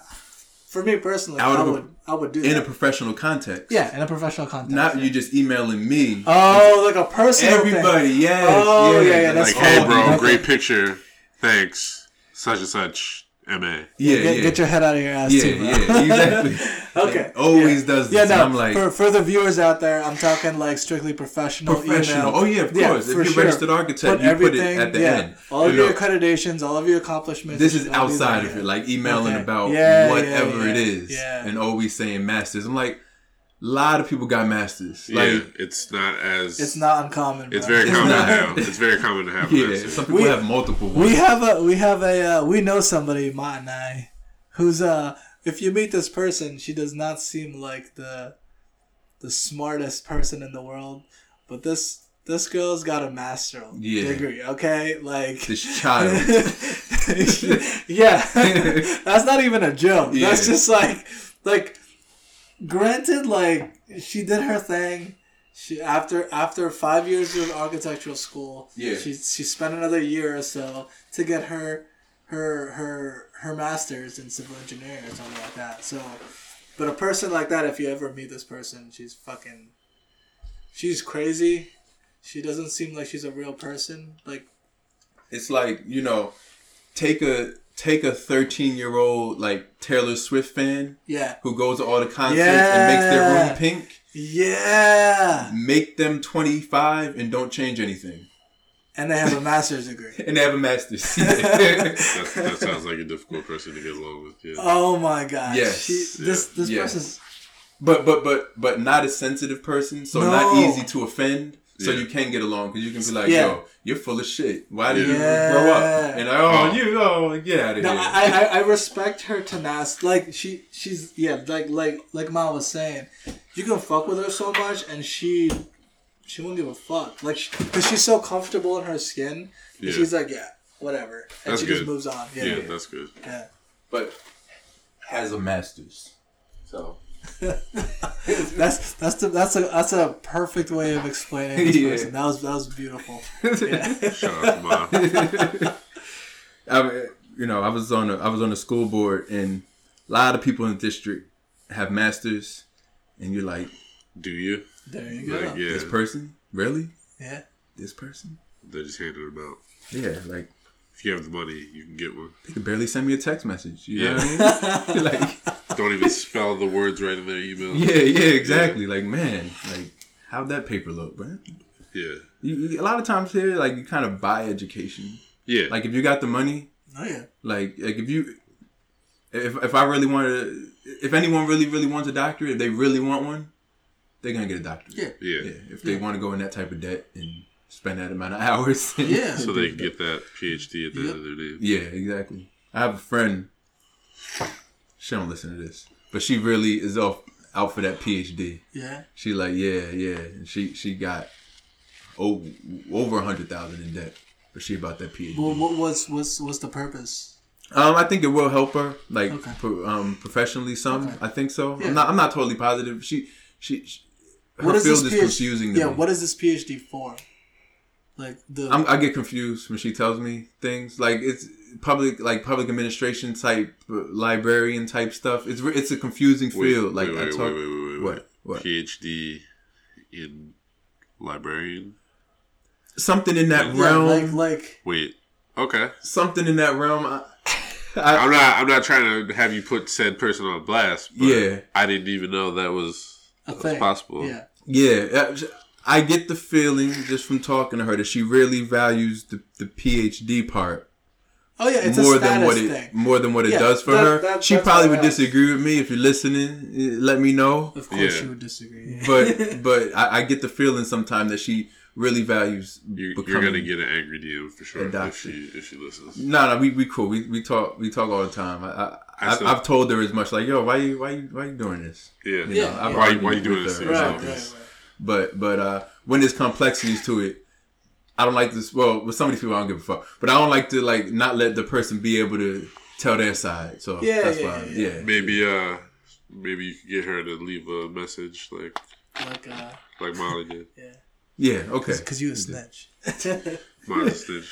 for me personally, Out I would I would do it. in a professional context. yeah, in a professional context. Not yeah. you just emailing me. Oh, like a personal thing. Everybody, yes. Oh, yeah, yeah, like, that's hey, bro, great picture. Thanks. Such and such. MA. Yeah, Get, yeah. get your head out of your ass yeah, too, bro. yeah, exactly. okay. Like, always yeah. does Yeah, this. no. I'm like for for the viewers out there, I'm talking like strictly professional. professional. Email. Oh yeah, of course. if you're sure. registered architect, Put you put it at the yeah. end. All of You your accreditations, all of your accomplishments. this is should all be outside of it, like emailing Okay. about Yeah, whatever yeah, it yeah. is, Yeah. and always saying masters. I'm like, a lot of people got masters. Yeah, Like, it's not as. It's not uncommon. It's very It's common not. to have. It's very common to have. yeah, masters. some people We- have multiple We have a we have a uh, we know somebody, Matt and I, who's uh if you meet this person, she does not seem like the the smartest person in the world, but this this girl's got a master Yeah. degree. Okay, like This child. yeah, that's not even a joke. Yeah. That's just like like granted, like she did her thing. She after after five years of architectural school, Yeah. she she spent another year or so to get her her her her master's in civil engineering or something like that. So, but a person like that, if you ever meet this person, she's fucking, she's crazy. She doesn't seem like she's a real person. Like it's like you know, take a take a 13 year old like Taylor Swift fan yeah, who goes to all the concerts and makes their room pink. yeah, Make them 25 and don't change anything. and they have a master's degree. And they have a master's. That's, that sounds like a difficult person to get along with. Yeah. Oh my god! Yes. she, this this Yes. person's but but but but not a sensitive person, so No. not easy to offend. So you can get along because you can be like, Yeah. "Yo, you're full of shit. Why did you grow up?" And I, "Oh, Oh. you, oh, get out of No, here." I, I I respect her tenacity. Like she she's yeah like like like Ma was saying, you can fuck with her so much and she she won't give a fuck. Like because she's so comfortable in her skin. Yeah. She's like yeah whatever, and That's she good. just moves on. Yeah, yeah, yeah. that's good. yeah. but has a master's. So That's that's the that's a that's a perfect way of explaining this Yeah. person. That was that was beautiful. Yeah. Shout out to Ma. I, you know, I was on a, I was on the school board, and a lot of people in the district have masters, and you're like, Do you? there you go. Like, yeah, this person, really, yeah. this person, they just handed them out. yeah, like If you have the money, you can get one. they could barely send me a text message. You know Yeah. what I mean? like, Don't even spell the words right in their email. yeah, yeah, exactly. Like, man, like, how'd that paper look, man? Yeah. You, you- a lot of times here, like, you kind of buy education. Yeah. Like, if you got the money, Oh yeah. like, like if you, if if I really wanted, to, if anyone really really wants a doctorate, if they really want one, they're gonna get a doctorate. Yeah. yeah. Yeah, if they want to go in that type of debt and spend that amount of hours. Yeah. So they can get that PhD at the end of their name. Yeah, exactly. I have a friend. She don't listen to this, but she really is off out for that PhD. Yeah. She like, yeah, yeah. And she she got over over a hundred thousand in debt, but she about that PhD. Well, what was what's what's the purpose? Um, I think it will help her, like Okay. pro, um, professionally. Some, Okay. I think so. Yeah. I'm not. I'm not totally positive. She, she, she her What is field this is PhD? confusing. To Yeah. me. What is this PhD for? Like the I'm, I get confused when she tells me things like it's public, like public administration type, librarian type stuff. It's it's a confusing Wait, field. Like wait, I wait, talk, wait, wait, wait, wait, what, what, PhD in librarian. something in that yeah, realm, like like Wait. Okay. something in that realm. I, I, I'm not. I'm not trying to have you put said person on blast. But Yeah. I didn't even know that was, a that was possible. Yeah. yeah, uh, I get the feeling just from talking to her that she really values the, the PhD part. Oh yeah, it's more a than what it thing. more than what it Yeah, does for that- her. that- she probably would I disagree with me if you're listening. eh, Let me know. Of course, Yeah. you would disagree. But but I, I get the feeling sometimes that she really values You, you're gonna get an angry DM for sure if she if she listens. No, no, we, we cool. We, we talk we talk all the time. I, I, I I've, still- I've told her as much. Like, yo, why you why you why you doing this? Yeah. You Yeah, know, I've yeah. Why- argued why you doing this to her yourself? about right, right, right. But but uh, when there's complexities to it, I don't like this. Well, with some of these people, I don't give a fuck. But I don't like to like not let the person be able to tell their side. So Yeah, that's yeah, fine. yeah, Yeah. Maybe uh maybe you could get her to leave a message like Like uh, like Molly did. yeah, Yeah. Okay. because you a snitch. Molly snitch.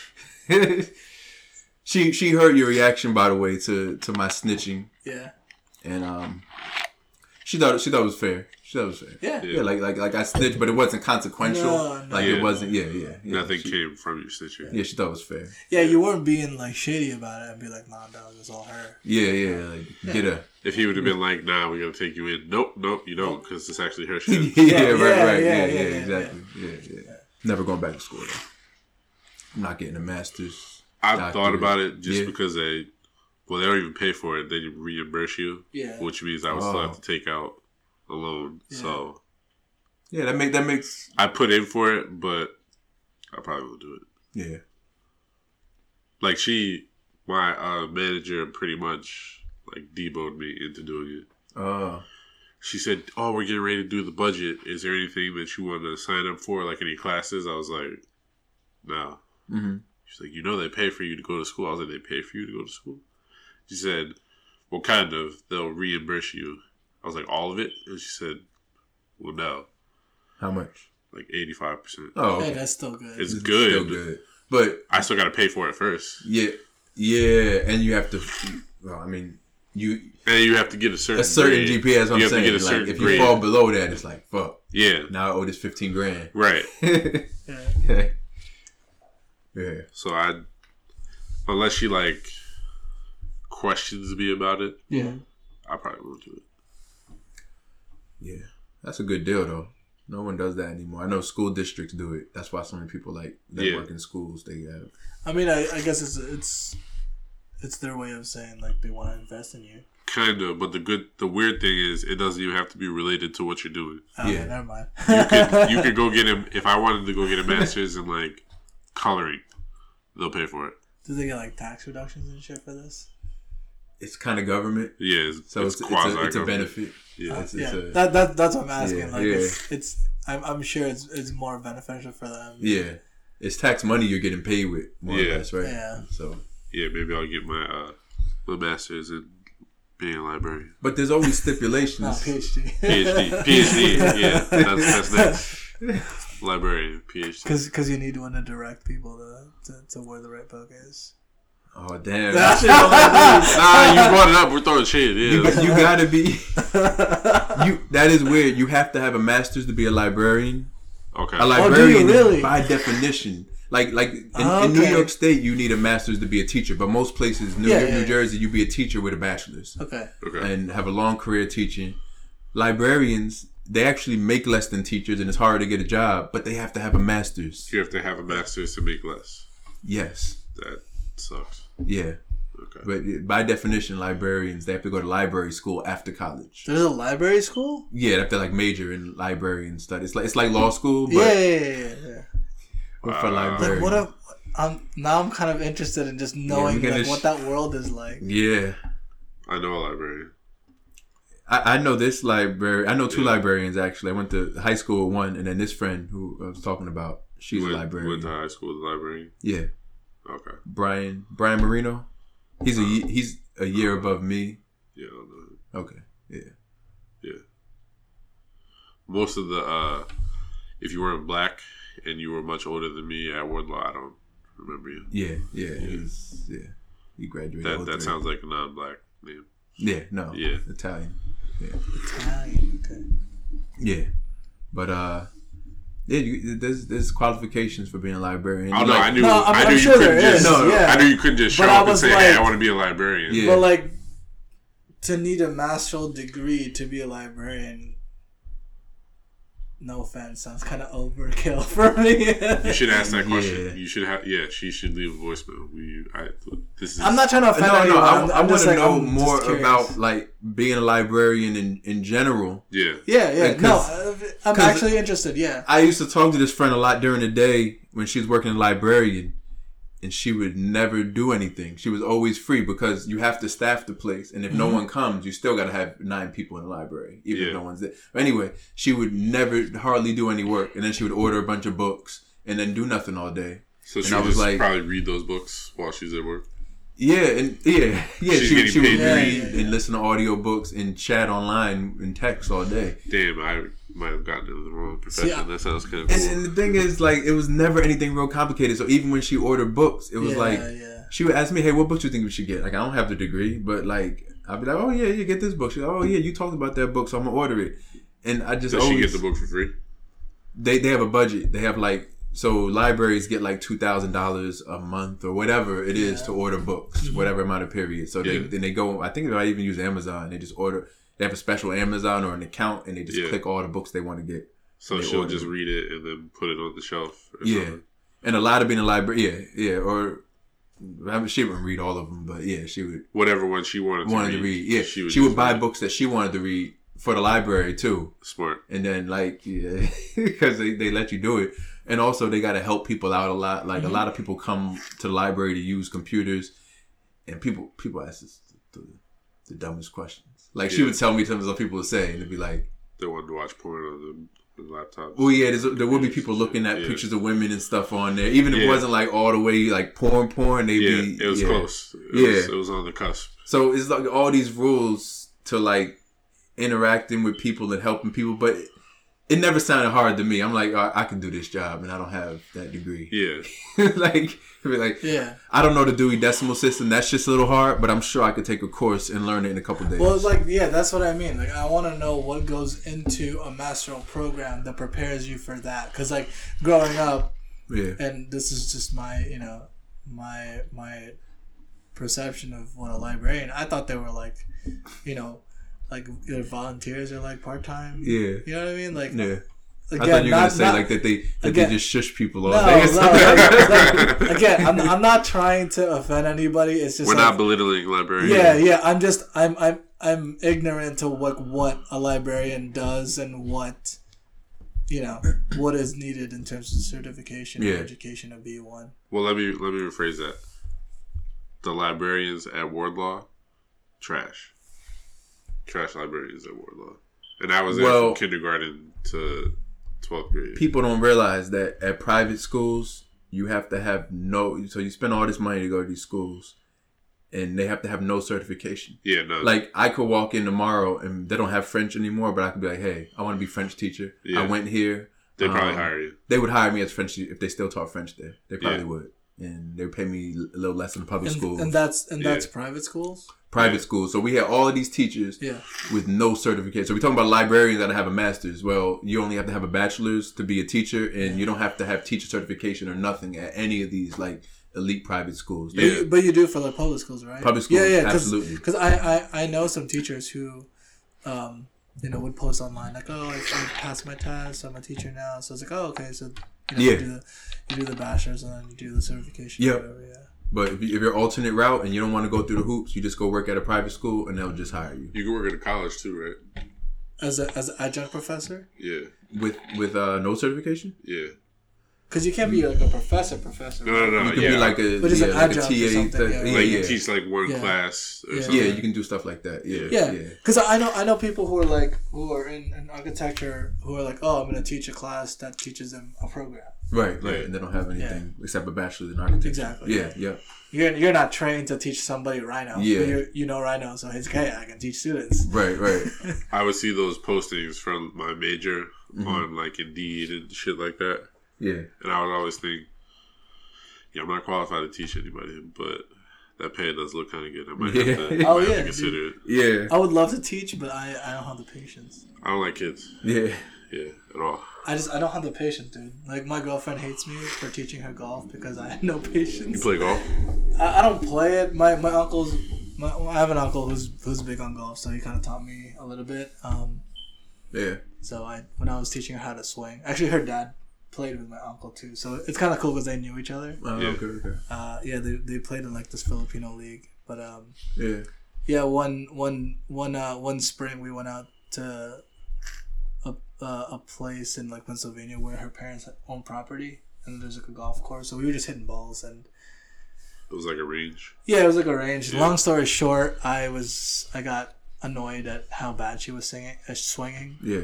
she she heard your reaction by the way to to my snitching yeah, and um she thought she thought it was fair. She thought it was fair. yeah, Yeah, like like like I snitched, but it wasn't consequential. No, no. Like Yeah. it wasn't. Yeah, yeah. yeah. Nothing She, came from your snitching. yeah, she thought it was fair. Yeah, you weren't being like shady about it and be like, nah, dog, it's all her. Yeah, yeah. Like get her. If he would have been like, "Nah, we're gonna take you in," nope, nope, you don't, because it's actually her shit. yeah, Yeah, right, yeah, right. yeah, Yeah, yeah, yeah, yeah, exactly. Yeah, yeah. Never going back to school. Though. I'm not getting a master's. I've Doctor. thought about it just Yeah. because they, well, they don't even pay for it; they reimburse you, Yeah, which means I would still Oh. have to take out a loan. So Yeah, that make that makes. I put in for it, but I probably won't do it. Yeah. Like she, my uh, manager, pretty much like deboed me into doing it. Uh, She said, "Oh, we're getting ready to do the budget. Is there anything that you want to sign up for, like any classes?" I was like, "No." hmm She's like, "You know, they pay for you to go to school." I was like, "They pay for you to go to school?" She said, "Well, kind of. They'll reimburse you." I was like, "All of it?" And she said, "Well, no, How much? like eighty-five percent. Oh, hey, that's still good. It's It's good. Still good. But I still got to pay for it first, yeah, yeah, and you have to. Well, I mean, you and you have to get a certain a certain grade. GPA. That's what You I'm have to get saying. a Like, certain if you grade. fall below that, it's like fuck. Yeah, Now I owe this fifteen grand. right. yeah. yeah. So I, unless she like questions me about it, yeah, I probably won't do it. Yeah, that's a good deal though. No one does that anymore. I know school districts do it. That's why so many people like that Yeah. work in schools. They have I mean, I, I guess it's it's it's their way of saying like they want to invest in you. Kind of, but the good, the weird thing is, it doesn't even have to be related to what you're doing. Oh, Yeah. never mind. You could, you could go get him if I wanted to go get a master's in like coloring. They'll pay for it. Do they get like tax reductions and shit for this? It's kind of government, Yeah, it's, so it's, it's, it's, quasi. a, it's a benefit. Yeah, It's, yeah, a, that, that that's what I'm asking. Yeah, like, yeah. it's, it's I'm, I'm sure it's it's more beneficial for them. yeah, it's tax money you're getting paid with, more Yeah. or less, right? Yeah. So, yeah. Maybe I'll get my uh, my master's in being a librarian. but there's always stipulations. Not PhD. PhD, PhD. Yeah, that's that's next. Librarian, PhD. Because cause you need one to direct people to, to, to where the right book is. Oh damn! That shit don't make Nah, you brought it up. We're throwing shit. you, Yeah, you gotta be you. That is weird. You have to have a master's to be a librarian. okay. A oh, librarian, Oh, really? by definition, like like in, in New York State, you need a master's to be a teacher. But most places, New Yeah, York, yeah, New yeah. Jersey, you be a teacher with a bachelor's Okay. Okay. and have a long career teaching. Librarians, they actually make less than teachers, and it's harder to get a job, but they have to have a master's. You have to have a master's to make less. Yes, That sucks. Yeah. Okay. But by definition, librarians they have to go to library school after college. There's a library school? Yeah, they have to like major in librarian studies. It's like it's like law school, but Yeah, yeah, yeah, yeah, yeah. for Wow. librarian. Like what a, I'm now I'm kind of interested in just knowing gonna like, sh- what that world is like. yeah. I know a librarian. I, I know this library. I know two Yeah. librarians actually. I went to high school with one, and then this friend who I was talking about, she's went, a librarian. Went to high school with a librarian. yeah, Okay. Brian Brian Marino. He's a ye- he's a year above me. Yeah, I don't know. Okay, yeah, Yeah. Most of the, uh, if you weren't black and you were much older than me at Wardlaw, I don't remember you. yeah, yeah. He's yeah. He graduated. That that sounds like a non-black name. Yeah, no. Yeah. Italian. Yeah. Italian. Okay. Yeah, but uh, yeah. You, there's there's qualifications for being a librarian. Oh no, Like- I knew. No, I'm- I I'm knew you sure couldn't there just. is, No, yeah. I knew you couldn't just show But up and was say, "Hey, I want to be a librarian." Yeah. But like to need a master's degree to be a librarian. No offense, sounds kind of overkill for me. You should ask that question. Yeah. You should have. Yeah, she should leave a voicemail. We. I. This is. I'm not trying to offend No, no. anyone. I, I'm, I I'm want just to like, know I'm more curious. about like being a librarian in in general. Yeah. Yeah, yeah. Like, no, 'cause- uh, I'm 'cause- actually interested. Yeah. I used to talk to this friend a lot during the day when she was working as a librarian, and she would never do anything. She was always free because you have to staff the place, and if no mm-hmm. one comes, you still got to have nine people in the library, even if no one's there. But anyway, she would never hardly do any work, and then she would order a bunch of books and then do nothing all day. So And she I was just like- probably read those books while she's at work. Yeah, and yeah, yeah. She's she she would paid to read read. and listen to audiobooks and chat online and text all day. Damn, I might have gotten into the wrong profession. I- that sounds kind of And, cool. and the thing is, like, it was never anything real complicated. So even when she ordered books, it was yeah, like yeah. she would ask me, "Hey, what books do you think we should get?" Like, I don't have the degree, but like, I'd be like, "Oh yeah, you get this book." She's like, "Oh yeah, you talked about that book, so I'm gonna order it." And I just Does she always get the book for free? they they have a budget. They have like so libraries get like two thousand dollars a month or whatever it is to order books, mm-hmm. whatever amount of period. So they then they go. I think they might even use Amazon. They just order. They have a special Amazon or an account, and they just Yeah. click all the books they want to get. So she'll order just read it and then put it on the shelf. Or Yeah. something. And a lot of being a library, yeah, yeah, or I mean, she wouldn't read all of them, but yeah, she would Whatever one she wanted to read. to read. Yeah, she would, just buy read books that she wanted to read for the library too, Smart. and then like yeah, because they, they let you do it, and also they got to help people out a lot. Like a mm-hmm. lot of people come to the library to use computers, and people people ask us the, the dumbest questions. Like she would tell me something that people would say, and it'd be like, They wanted to watch porn on the, the laptop. Well, yeah, there will be people looking at Yeah. pictures of women and stuff on there. Even if it wasn't like all the way like porn, porn. They'd Yeah, be, it was yeah. close. It Yeah. was, it was on the cusp. So it's like all these rules to like interacting with people and helping people, but it, it never sounded hard to me. I'm like, I, I can do this job, and I don't have that degree. Yeah, like, it'd like, Yeah. I don't know the Dewey Decimal System. That's just a little hard, but I'm sure I could take a course and learn it in a couple days. Well, it's like yeah, that's what I mean. Like I want to know what goes into a master's program that prepares you for that. Because like growing up, yeah, and this is just my you know my my perception of what a librarian. I thought they were like, you know, like either volunteers are like part time. yeah, You know what I mean? Like yeah. again, I thought you were not, gonna say not- like that they that again- they just shush people all No, day. no, like- like, again, I'm, I'm not trying to offend anybody. It's just we're like, not belittling librarians. yeah, yeah. I'm just I'm I'm I'm ignorant to what what a librarian does and what you know what is needed in terms of certification Yeah. or education of B one. Well, let me let me rephrase that. The librarians at Wardlaw, trash. Trash librarians at Wardlaw, and I was there Well- from kindergarten to twelfth grade. people don't realize that at private schools you have to have no so you spend all this money to go to these schools and they have to have no certification yeah, no, like i could walk in tomorrow and they don't have french anymore but i could be like hey i want to be french teacher Yeah. i went here they probably um, hire you. they would hire me as french if they still taught french there they probably Yeah. would and they would pay me a little less than public And, schools and that's and that's Yeah. private schools. Private schools so we had all of these teachers Yeah, with no certification. So we're talking about librarians that have a master's. Well, you only have to have a bachelor's to be a teacher, and you don't have to have teacher certification or nothing at any of these like elite private schools. but, They- you, but you do for the public schools, right? Public schools, yeah, yeah, cause, absolutely. Because I, I I know some teachers who, um, you know, would post online like, oh, I, I passed my test, I'm a teacher now. So it's like, oh, okay, so you know, Yeah. you do the you do the bachelor's and then you do the certification. Yep. or whatever, yeah. But if, you, if you're alternate route and you don't want to go through the hoops, you just go work at a private school, and they'll just hire you You can work at a college too, right? As a as an adjunct professor. Yeah, with with uh, no certification. yeah. because you can't be like a professor, professor. No, no, no. You can yeah. be like a, But just yeah, an like a adjunct or TA. something, thing. yeah. Yeah, like yeah. you teach like one Yeah. class or Yeah. something. Yeah, you can do stuff like that. Yeah, Yeah, yeah. because I know I know people who are like who are in, in architecture who are like, oh, I'm gonna teach a class that teaches them a program. Right, right. And they don't have anything except a bachelor's in architecture. Exactly, Yeah, yeah. You're you're not trained to teach somebody Rhino. Yeah. but you you know Rhino, so it's okay. I can teach students. Right, right. I would see those postings from my major Mm-hmm. on like Indeed and shit like that, Yeah. and I would always think, yeah, I'm not qualified to teach anybody, but that pay does look kind of good. I might Yeah. have to, Oh, might have to consider it. Yeah. I would love to teach, but I, I don't have the patience. I don't like kids, Yeah. Yeah, at all. I just I don't have the patience, dude. Like my girlfriend hates me for teaching her golf because I have no patience. You play golf? I, I don't play it. My my uncle's my, I have an uncle who's who's big on golf, so he kind of taught me a little bit. Um, Yeah. so I when I was teaching her how to swing, actually her dad played with my uncle too, so it's kind of cool because they knew each other. Oh, Yeah. okay, okay. Uh, yeah, they, they played in like this Filipino league, but um, Yeah. yeah, one one one uh one spring we went out to a uh, a place in like Pennsylvania where her parents own property, and there's like a golf course, so we were just hitting balls and. It was like a range. Yeah, it was like a range. Yeah. Long story short, I was I got annoyed at how bad she was singing, uh, swinging, Yeah.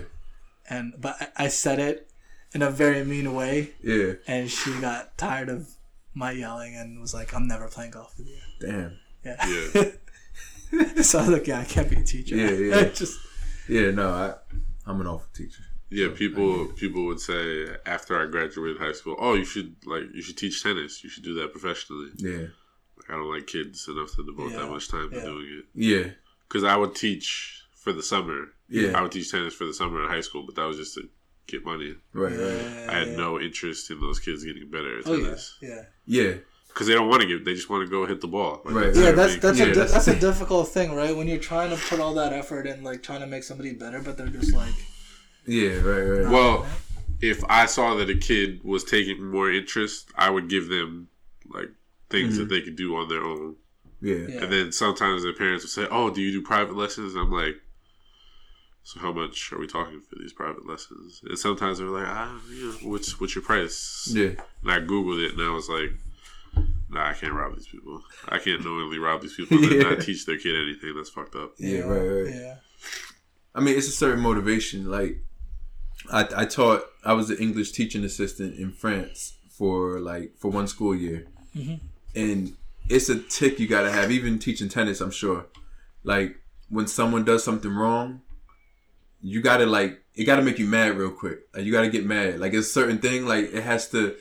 and but I, I said it in a very mean way, Yeah. and she got tired of my yelling and was like, "I'm never playing golf with you." Damn. Yeah. Yeah. so I was like, "Yeah, I can't be a teacher." Yeah, yeah. Just Yeah, no, I I'm an awful teacher. Yeah, people people would say after I graduated high school, "Oh, you should like you should teach tennis. You should do that professionally." Yeah. Like, I don't like kids enough to devote that much time yeah. to doing it. Yeah. Because I would teach for the summer. Yeah. I would teach tennis for the summer in high school, but that was just to get money. Right, right. yeah, I had yeah. no interest in those kids getting better at Oh yeah, tennis yeah. Yeah. Because they don't want to get. They just want to go hit the ball. Like, Right. Yeah, that's that's Yeah, a di- that's- that's a difficult thing, right? When you're trying to put all that effort in, like trying to make somebody better, but they're just like, Yeah, right, right. Well, if I saw that a kid was taking more interest, I would give them like things that they could do on their own. yeah. Yeah. And then sometimes their parents would say, "Oh, do you do private lessons?" I'm like, "So how much are we talking for these private lessons?" And sometimes they're like, "Ah, you know, what's what's your price?" Yeah. And I googled it, and I was like, "Nah, I can't rob these people. I can't knowingly rob these people and then Yeah. not teach their kid anything. That's fucked up." Yeah, right, right. Yeah. I mean, it's a certain motivation. Like, I I taught. I was an English teaching assistant in France for like for one school year, mm-hmm. and it's a tick you gotta have. Even teaching tennis, I'm sure. Like when someone does something wrong, you gotta like it gotta make you mad real quick. Like you gotta get mad. Like it's a certain thing. Like it has to it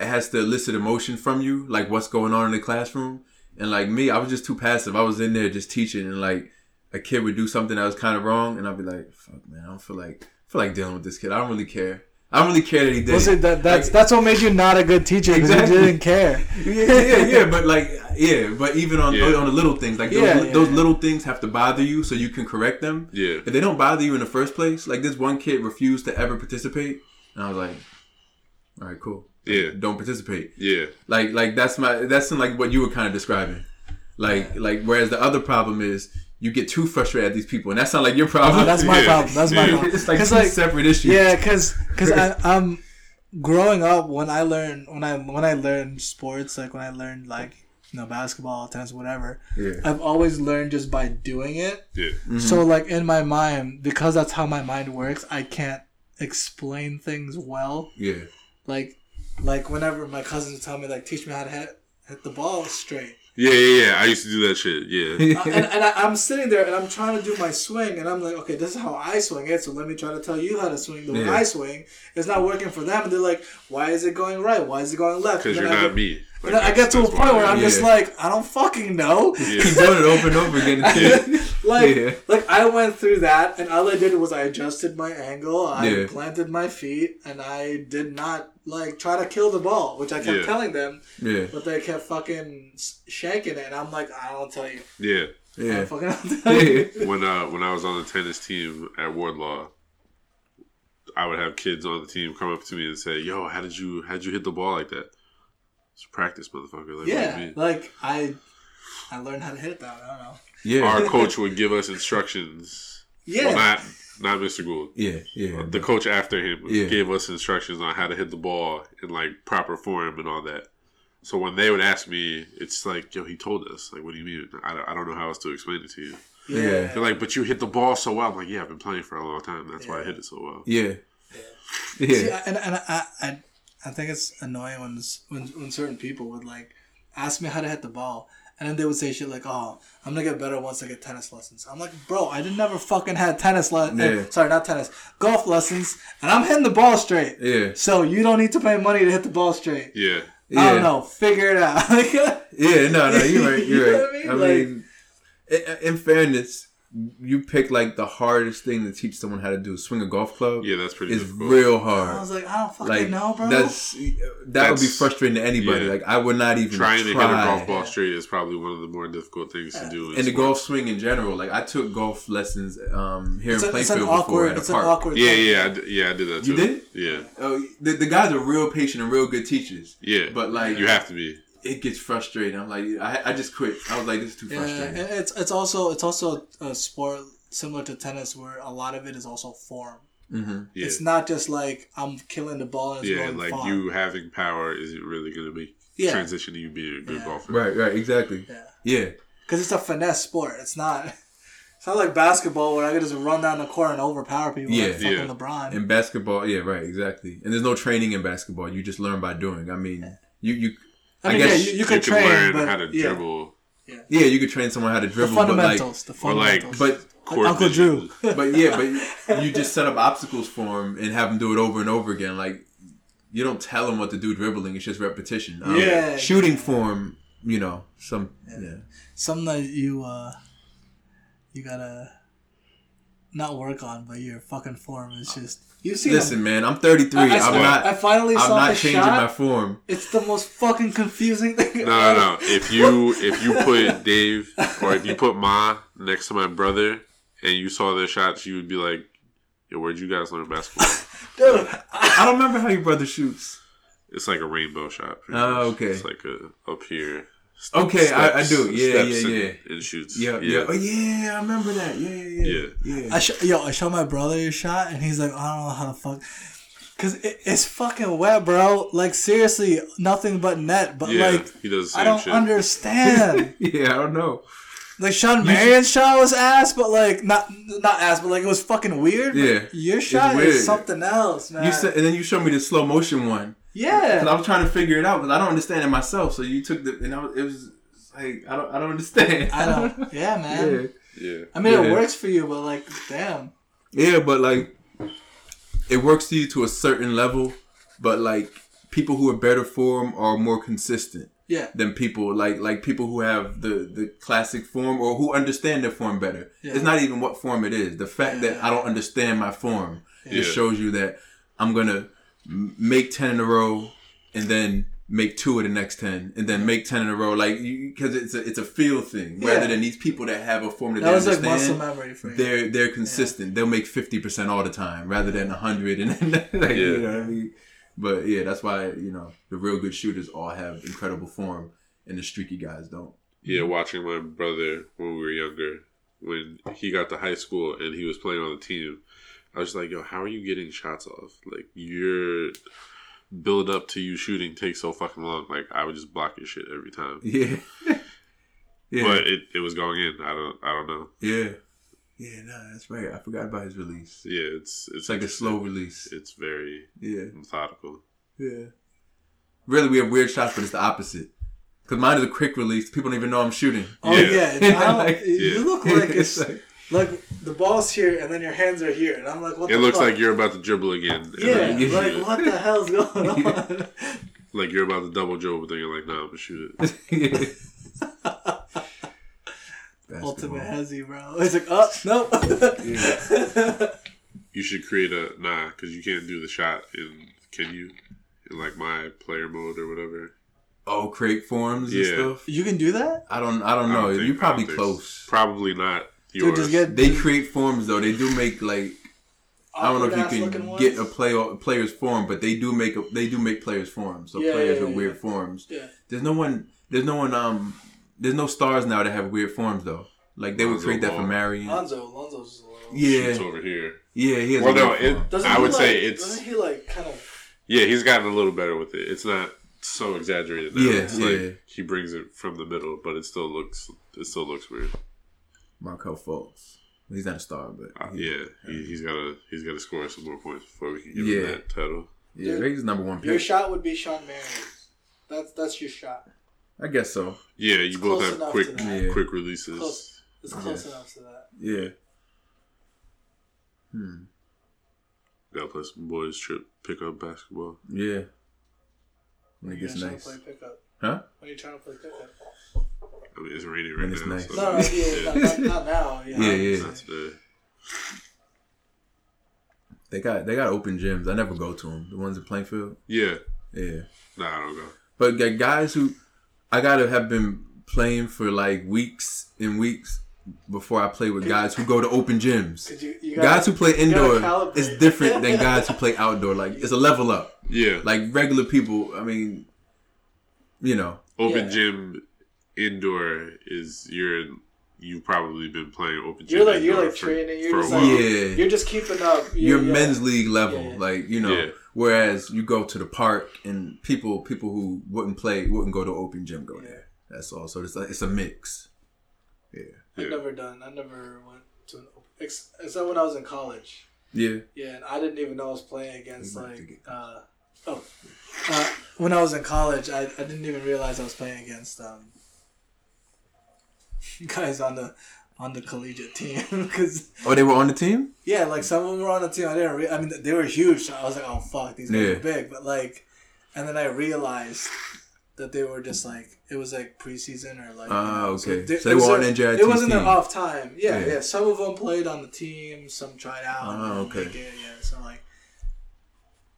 has to elicit emotion from you. Like what's going on in the classroom. And like me, I was just too passive. I was in there just teaching, and like a kid would do something that was kind of wrong, and I'd be like, "Fuck, man, I don't feel like I feel like dealing with this kid. I don't really care. I don't really care that he did. Well, see, that, that's Like- that's what made you not a good teacher because Exactly. you didn't care. yeah, yeah, yeah, but like, yeah, but even on Yeah. on the little things, like Yeah, those, yeah, those yeah. little things have to bother you so you can correct them. Yeah. If they don't bother you in the first place, like this one kid refused to ever participate, and I was like, all right, cool. Yeah. Don't participate. Yeah. Like, like that's my that's like what you were kind of describing. Like, like whereas the other problem is you get too frustrated at these people, and that's not like your oh, problem. Oh, that's my Yeah. problem. That's my Yeah. problem. it's like 'Cause, two separate issues. Yeah, because because I'm growing up when I learned when I when I learned sports like when I learned like you know basketball, tennis, whatever. yeah, I've always learned just by doing it. Yeah. Mm-hmm. So like in my mind, because that's how my mind works, I can't explain things well. yeah, Like like whenever my cousins tell me like teach me how to hit hit the ball straight. Yeah, yeah, yeah. I used to do that shit. Yeah. Uh, and and I, I'm sitting there and I'm trying to do my swing and I'm like, okay, this is how I swing it. So let me try to tell you how to swing the way I swing. It's not working for them. And they're like, why is it going right? Why is it going left? Because you're I not get, me. Like, and I get to a point that's where I'm I- just like, I don't fucking know. keep Yeah. doing it over and over again. like, Yeah. like I went through that, and all I did was I adjusted my angle, I Yeah. planted my feet, and I did not like try to kill the ball, which I kept Yeah. telling them, yeah, but they kept fucking shanking it, and I'm like, I don't tell you, Yeah. Yeah, don't fucking don't tell you. yeah. When uh when I was on the tennis team at Wardlaw, I would have kids on the team come up to me and say, "Yo, how did you how did you hit the ball like that?" It's practice, motherfucker. Like, what do you Yeah, like I, I learned how to hit that. I don't know. yeah. Our coach would give us instructions Yeah. Well, not not Mr. Gould. Yeah, yeah. Uh, the coach after him Yeah. gave us instructions on how to hit the ball in like proper form and all that. So when they would ask me, it's like, yo, he told us. Like, what do you mean? I don't, I don't know how else to explain it to you. Yeah. They're like, but you hit the ball so well. I'm like, yeah, I've been playing for a long time. That's why I hit it so well. yeah. See, Yeah. and and I, I I think it's annoying when when when certain people would like ask me how to hit the ball, and then they would say shit like, "Oh, I'm gonna get better once I get tennis lessons." I'm like, "Bro, I didn't never fucking had tennis lessons. Eh, yeah. sorry, not tennis, golf lessons, and I'm hitting the ball straight. Yeah. So you don't need to pay money to hit the ball straight. Yeah. Yeah. I don't know. Figure it out." Yeah, no, no, you're right. You You're right. I mean? I mean, in, in fairness, you pick like the hardest thing to teach someone how to do. Swing a golf club Yeah, that's pretty is difficult. real hard. I was like, I don't fucking Like know, bro. that's that would be frustrating to anybody. yeah. Like I would not even Trying to try. hit a golf ball straight is probably one of the more difficult things to do. in And the golf swing in general, like I took golf lessons um, here it's, in a, it's an Plainfield before awkward. at a It's an awkward. Yeah, thing. yeah, I d- yeah, I did that too. You did? Yeah, Oh, the, the guys are real patient and real good teachers. yeah. But like you have to be. It gets frustrating. I'm like, I, I just quit. I was like, this is too Yeah, frustrating. and it's it's also it's also a sport similar to tennis where a lot of it is also form. hmm Yeah, It's not just like I'm killing the ball and it's yeah. going Like far. you having power isn't really going to be Yeah. transition to you being a good Yeah. golfer. Right, right, exactly. Yeah, Yeah, because it's a finesse sport. It's not. It's not like basketball where I can just run down the court and overpower people Yeah. like fucking Yeah. LeBron. in basketball, yeah, right, exactly. And there's no training in basketball. You just learn by doing. I mean, you you. I mean, guess yeah, you, you You can can train, learn but how to yeah, dribble. Yeah, yeah, you could train someone how to the dribble, but like, fundamentals. the or like- fundamentals. but Court Uncle. Drew. but yeah, but you just set up obstacles for him and have him do it over and over again. Like you don't tell him what to do dribbling; it's just repetition. Um, Yeah. shooting form, you know, some yeah. Something that you uh, you gotta not work on, but your fucking form is just. You see, Listen, man, I'm 33. I, I, I'm swear, not. I finally I'm saw not the changing shot. my form. It's the most fucking confusing thing. No, no, no. If you if you put Dave or if you put Ma next to my brother and you saw their shots, you would be like, "Yo, where'd you guys learn basketball?" Dude, I don't remember how your brother shoots. It's like a rainbow shot. Oh, much. okay. It's like a up here. Okay, I- I do. Yeah, steps yeah, and- yeah. And shoots. Yeah, yeah, Oh yeah, I remember that. Yeah, yeah, yeah. yeah. I sh- yo, I showed my brother your shot, and he's like, I don't know how to fuck. Cause it, it's fucking wet, bro. Like seriously, nothing but net. But Yeah, like, he does I don't shit. understand. yeah, I don't know. like Shawn Marion's shot was ass, but like not not ass, but like it was fucking weird. Yeah, your shot weird. is something else, man. You said, and then you showed me the slow motion one. Yeah. Cause I was trying to figure it out because I don't understand it myself. So you took the, and I was, it was like I don't, I don't understand. I don't. Yeah, man. yeah, Yeah. I mean, Yeah. it works for you, but like, damn. yeah, but like, it works to you to a certain level, but like people who are better form are more consistent. Yeah. than people like like people who have the the classic form or who understand their form better. Yeah. It's not even what form it is. The fact that I don't understand my form just shows you that I'm gonna m- make ten in a row and then make two of the next ten and then make ten in a row like because it's a it's a feel thing rather than these people that have a form that, That they was like muscle understand. memory for you. they're they're consistent. They'll make fifty percent all the time rather than hundred and like, you know what I mean. But yeah, that's why you know the real good shooters all have incredible form, and the streaky guys don't. Yeah, watching my brother when we were younger, when he got to high school and he was playing on the team, I was like, yo, how are you getting shots off? Like, your build up to you shooting takes so fucking long. Like, I would just block your shit every time. Yeah, yeah, But it, it was going in. I don't I don't know. yeah, yeah. No, that's right. I forgot about his release. Yeah, it's it's It's like a slow release. It's very Yeah, methodical. yeah. Really, we have weird shots, but it's the opposite. Cause mine is a quick release. People don't even know I'm shooting. Oh Yeah. yeah, it's- I you look like it's like, like the ball's here and then your hands are here, and I'm like, what? It the looks fuck? like you're about to dribble again. yeah, like it. what the hell's going on? Like you're about to double dribble, but then you're like, nah, I'm gonna shoot it. Ultimate Basketball. hezzy, bro. It's like, oh no. You should create a nah, because you can't do the shot in. Can you? In like my player mode or whatever. Oh, create forms Yeah. and stuff. you can do that, I don't. I don't know. don't think- You're probably don't think so. close. Probably not dude. Just get They create forms though. They do make like I don't know if you looking can ones. get a play a player's form, but they do make a, they do make players forms. So Yeah, players yeah, with yeah. weird forms. Yeah. There's no one. There's no one. Um. There's no stars now that have weird forms though. Like they would Lonzo create that for Marion. Lonzo, Lonzo's just Yeah. shoots over here. Yeah, he has. Well, a no, it, form. I he, would say it's Doesn't he like kind of? yeah. He's gotten a little better with it. It's not so exaggerated. Now. Yeah, it's yeah. like he brings it from the middle, but it still looks it still looks weird. Markelle Fultz. He's not a star, but Uh, he- yeah, he, he's got to he's got to score some more points before we can give Yeah. him that title. yeah, he's number one Your shot would be Shawn Marion. That's that's your shot. I guess so. Yeah, you It's both have quick. Yeah. quick releases. Close. It's close enough to that. Yeah. Hmm. Got to play some boys trip pick up basketball. Yeah. When it You're gets trying nice. to play pickup. Huh? When you trying to play pickup? I mean, it's raining When right it's now. nice. So No, no, yeah, not, not, not now. Yeah, Yeah, yeah. Not today. They got they got open gyms. I never go to them. The ones at Plainfield. Yeah, Yeah. nah, I don't go. But guys who I gotta have been playing for like weeks and weeks before I play with guys who go to open gyms. you, you gotta- Guys who play indoor calibrate. is different than guys who play outdoor. Like it's a level up. Yeah, Like regular people, I mean, you know, open Yeah. gym indoor is you're you've probably been playing open gym. You're like you're indoor like for- training. You're for a just while. like Yeah. you're just keeping up. you're yeah. men's league level. Yeah. Like you know, Yeah. whereas you go to the park and people people who wouldn't play wouldn't go to open gym go there. That's all. So it's like it's a mix. Yeah. I've never done. I never went to an open, ex- except when I was in college. Yeah. Yeah, and I didn't even know I was playing against We might have to like uh, oh, uh, when I was in college, I, I didn't even realize I was playing against um guys on the on the collegiate team because Oh, they were on the team. yeah, like some of them were on the team. I didn't. Re- I mean, they were huge. So I was like, oh fuck, these guys Yeah. are big. But like, and then I realized that they were just like it was like preseason or like. Ah, you know, okay. they- So it they were on their- NJIT It wasn't their team. off time. Yeah, Yeah. yeah, Some of them played on the team. Some tried out. Ah, okay. it, yeah, so like,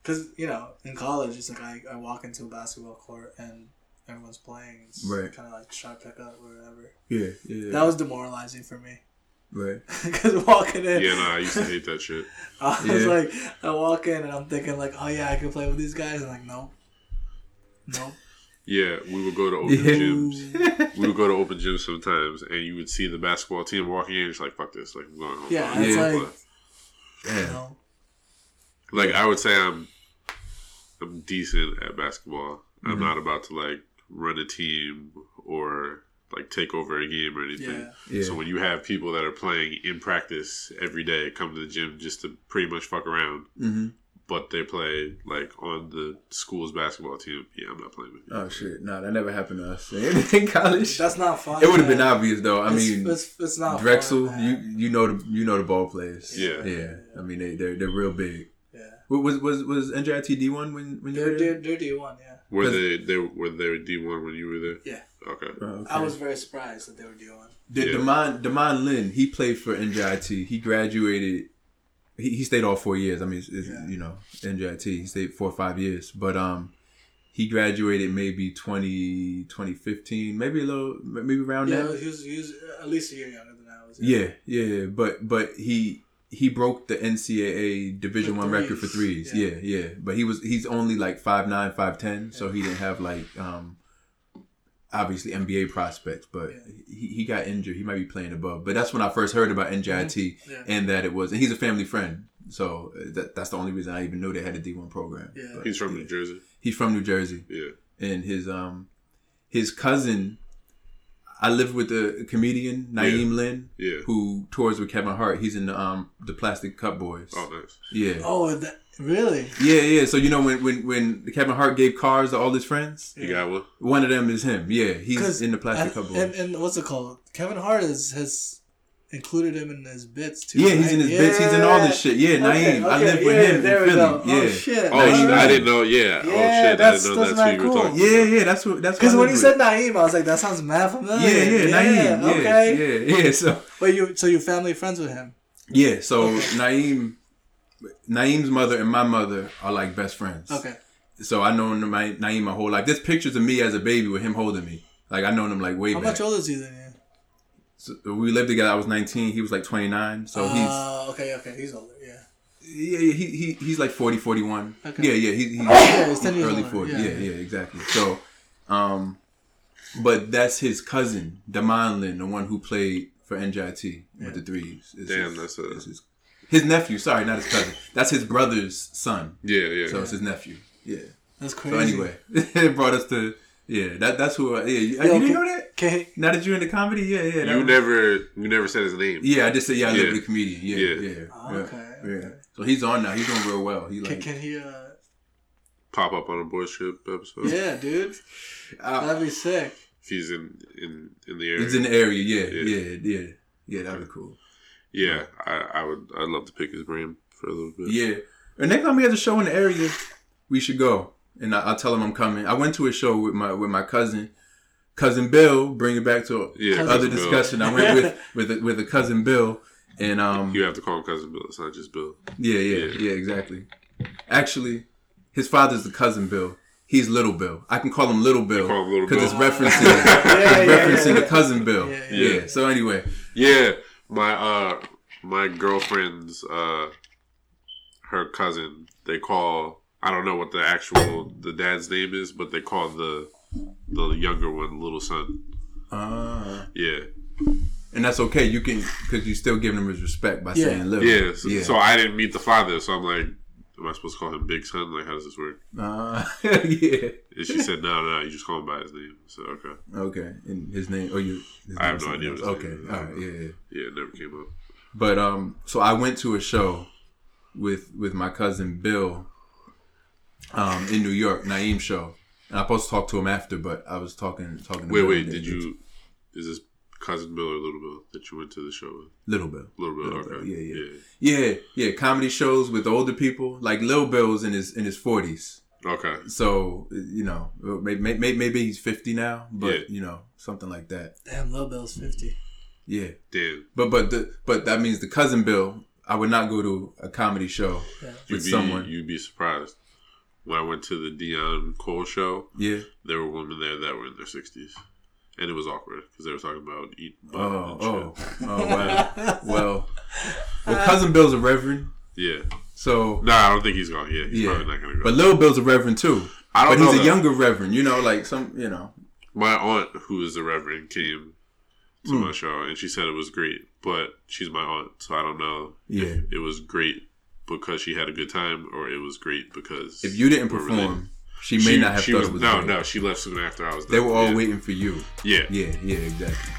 because you know, in college, it's like I, I walk into a basketball court and everyone's playing. It's Right. kind of like try to pick up or whatever. Yeah. Yeah. That was demoralizing for me. right. Because walking in, Yeah, nah, I used to hate that shit. I was Yeah. like, I walk in and I'm thinking like, oh yeah, I can play with these guys. And like, no, no. Yeah, we would go to open Yeah. gyms. We would go to open gyms sometimes, and you would see the basketball team walking in. It's like fuck this, like I'm going home. Yeah, I'm it's going like- home. Yeah. no. like I would say I'm I'm decent at basketball. I'm Mhm. not about to like run a team or like take over a game or anything. Yeah. Yeah. So when you have people that are playing in practice every day, come to the gym just to pretty much fuck around, mm-hmm. but they play like on the school's basketball team, yeah, I'm not playing with you. Oh shit! No, that never happened to us in college. That's not fun. It would have been obvious though. I It's- mean, it's, it's not Drexel, fun, you you know the you know the ball players. Yeah. Yeah. I mean, they they're they're real big. yeah. Was was was NJIT D one when when you They're, were they're, there? they're D one, yeah. Were Cause- they they were they D one when you were there? Yeah. Okay. Oh, okay. I was very surprised that they were D one. The, Yeah. Damon Damon Lynn, he played for NJIT. He graduated. He, he stayed all four years. I mean, it's, it's, Yeah. you know, NJIT. He stayed four or five years, but um, he graduated maybe 20, 2015, maybe a little, maybe around Yeah, that. he was, he was at least a year younger than I was. Yeah, yeah, yeah. But but he he broke the NCAA Division For One record for threes, threes. yeah. Yeah. yeah, But he was he's only like five nine, five ten, so he didn't have like um obviously NBA prospects. But Yeah. he, he got injured. He might be playing above. But that's when I first heard about NJIT Yeah. and that it was. And he's a family friend, so uh, that that's the only reason I even knew they had a D one program. Yeah. But, He's from yeah. New Jersey. He's from New Jersey, Yeah. and his um his cousin. I live with a comedian Na'im Lynn Yeah. who tours with Kevin Hart. He's in the um the Plastic Cup Boyz. Oh, nice. Yeah. Oh, that, really? Yeah, yeah. So you know when when when Kevin Hart gave cars to all his friends, You got one? one of them is him. Yeah, he's in the Plastic and, Cup Boys. and, and what's it called? Kevin Hart is, has included him in his bits too. yeah, he's in his bits. He's in all this shit. Yeah, Okay, Na'im. I okay, live with yeah, him there in Philly. go. Oh, yeah. Oh shit! Oh, Na'im. I didn't know. Yeah. oh Yeah, shit, I that's- didn't know that's that's, who you were cool. talking. Yeah, yeah. That's what. That's Because what when you said with. Na'im, I was like, that sounds mad familiar. yeah, yeah, yeah Na'im. Yeah, okay. yeah, yeah. So But you, so you family friends with him? yeah, so Na'im, Na'im's mother and my mother are like best friends. Okay. So I know my Na'im my whole life. There's pictures of me as a baby with him holding me. Like I known him like way How back. much older is he than you? So we lived together. I was 19. He was like 29. So he's Uh, okay, okay, he's older. Yeah. Yeah, yeah, he, he he's like 40, 41. Okay. Yeah, yeah, he, he's Yeah, he's 10 years early older. 40. Yeah, Yeah, yeah. yeah, exactly. So, um, but that's his cousin, Damon Lynn, the one who played for NJIT with the threes. It's Damn, his, that's a- his, his nephew. Sorry, not his cousin. That's his brother's son. Yeah, yeah. So it's his nephew. Yeah. That's crazy. So anyway, it brought us to yeah. That that's who. I, yeah, you, Yo, you didn't can- know that? Okay. Now that you're in the comedy, yeah, yeah. you was- never, you never said his name. Yeah, I just said yeah. I live Yeah. with a comedian. Yeah, Yeah. yeah. yeah, Oh, okay, yeah. So he's on now. He's doing real well. He Can, like can he? Uh, Pop up on a boy trip episode. yeah, dude. uh, That'd be sick. If he's in in in the area. he's in the area. Yeah, Yeah. yeah, yeah, yeah. That'd be cool. yeah, I, I would. I'd love to pick his brain for a little bit. Yeah. And next time we have a show in the area, we should go. And I, I'll tell him I'm coming. I went to a show with my with my cousin, cousin Bill. Bring it back to Yeah, other Bill. discussion. I went with with a, with a cousin Bill, and um, You have to call him cousin Bill. It's not just Bill. yeah, yeah, Yeah. yeah, exactly. Actually, his father's the cousin Bill. He's Little Bill. I can call him Little Bill call him Little because it's referencing yeah, it's yeah, referencing yeah. the cousin Bill. Yeah, Yeah, yeah. So anyway, Yeah, my uh, my girlfriend's uh, her cousin. They call. I don't know what the actual the dad's name is, but they call the the younger one little son. uh, Yeah, and that's okay. You can because you still giving him his respect by Yeah. saying Little. yeah. So, so I didn't meet the father, so I'm like, am I supposed to call him Big Son? Like, how does this work? Uh, yeah. And she said, no, no, you just call him by his name. So okay, Okay, and his name. Oh, you. I have no idea what his else. name Okay, is. all right, yeah, yeah. yeah, it never came up. But um, so I went to a show with with my cousin Bill, um, in New York, Na'im show, and I was supposed to talk to him after, but I was talking talking. To Wait, Bill wait, did you? Is this cousin Bill or Little Bill that you went to the show with? Little Bill? Little Bill, Little okay, Bill, yeah, yeah. Yeah, yeah, comedy shows with older people. Like Little Bill's in his in his forties, Okay, so you know, maybe, maybe maybe he's fifty now, but Yeah. you know, something like that. Damn, Little Bill's fifty. Yeah, damn. but but the but that means the cousin Bill. I would not go to a comedy show Yeah. You'd with be, someone. you'd be surprised. When I went to the Deon Cole show, yeah. there were women there that were in their sixties, and it was awkward because they were talking about eating. butt Oh, oh, oh, wow. well, well, cousin Bill's a reverend, yeah. so No, I don't think he's going. Yeah, he's yeah. probably not going to go. But Lil Bill's a reverend too. I don't But know. he's a younger reverend, you know, like some, you know. My aunt, who is a Reverend, came to Hmm. my show, and she said it was great. But she's my aunt, so I don't know Yeah. if it was great because she had a good time, or it was great because If you didn't perform, related. she may not have thought was, it was no, great. no. She left soon after I was. Done. They were all yeah. waiting for you. Yeah, Yeah, yeah, exactly.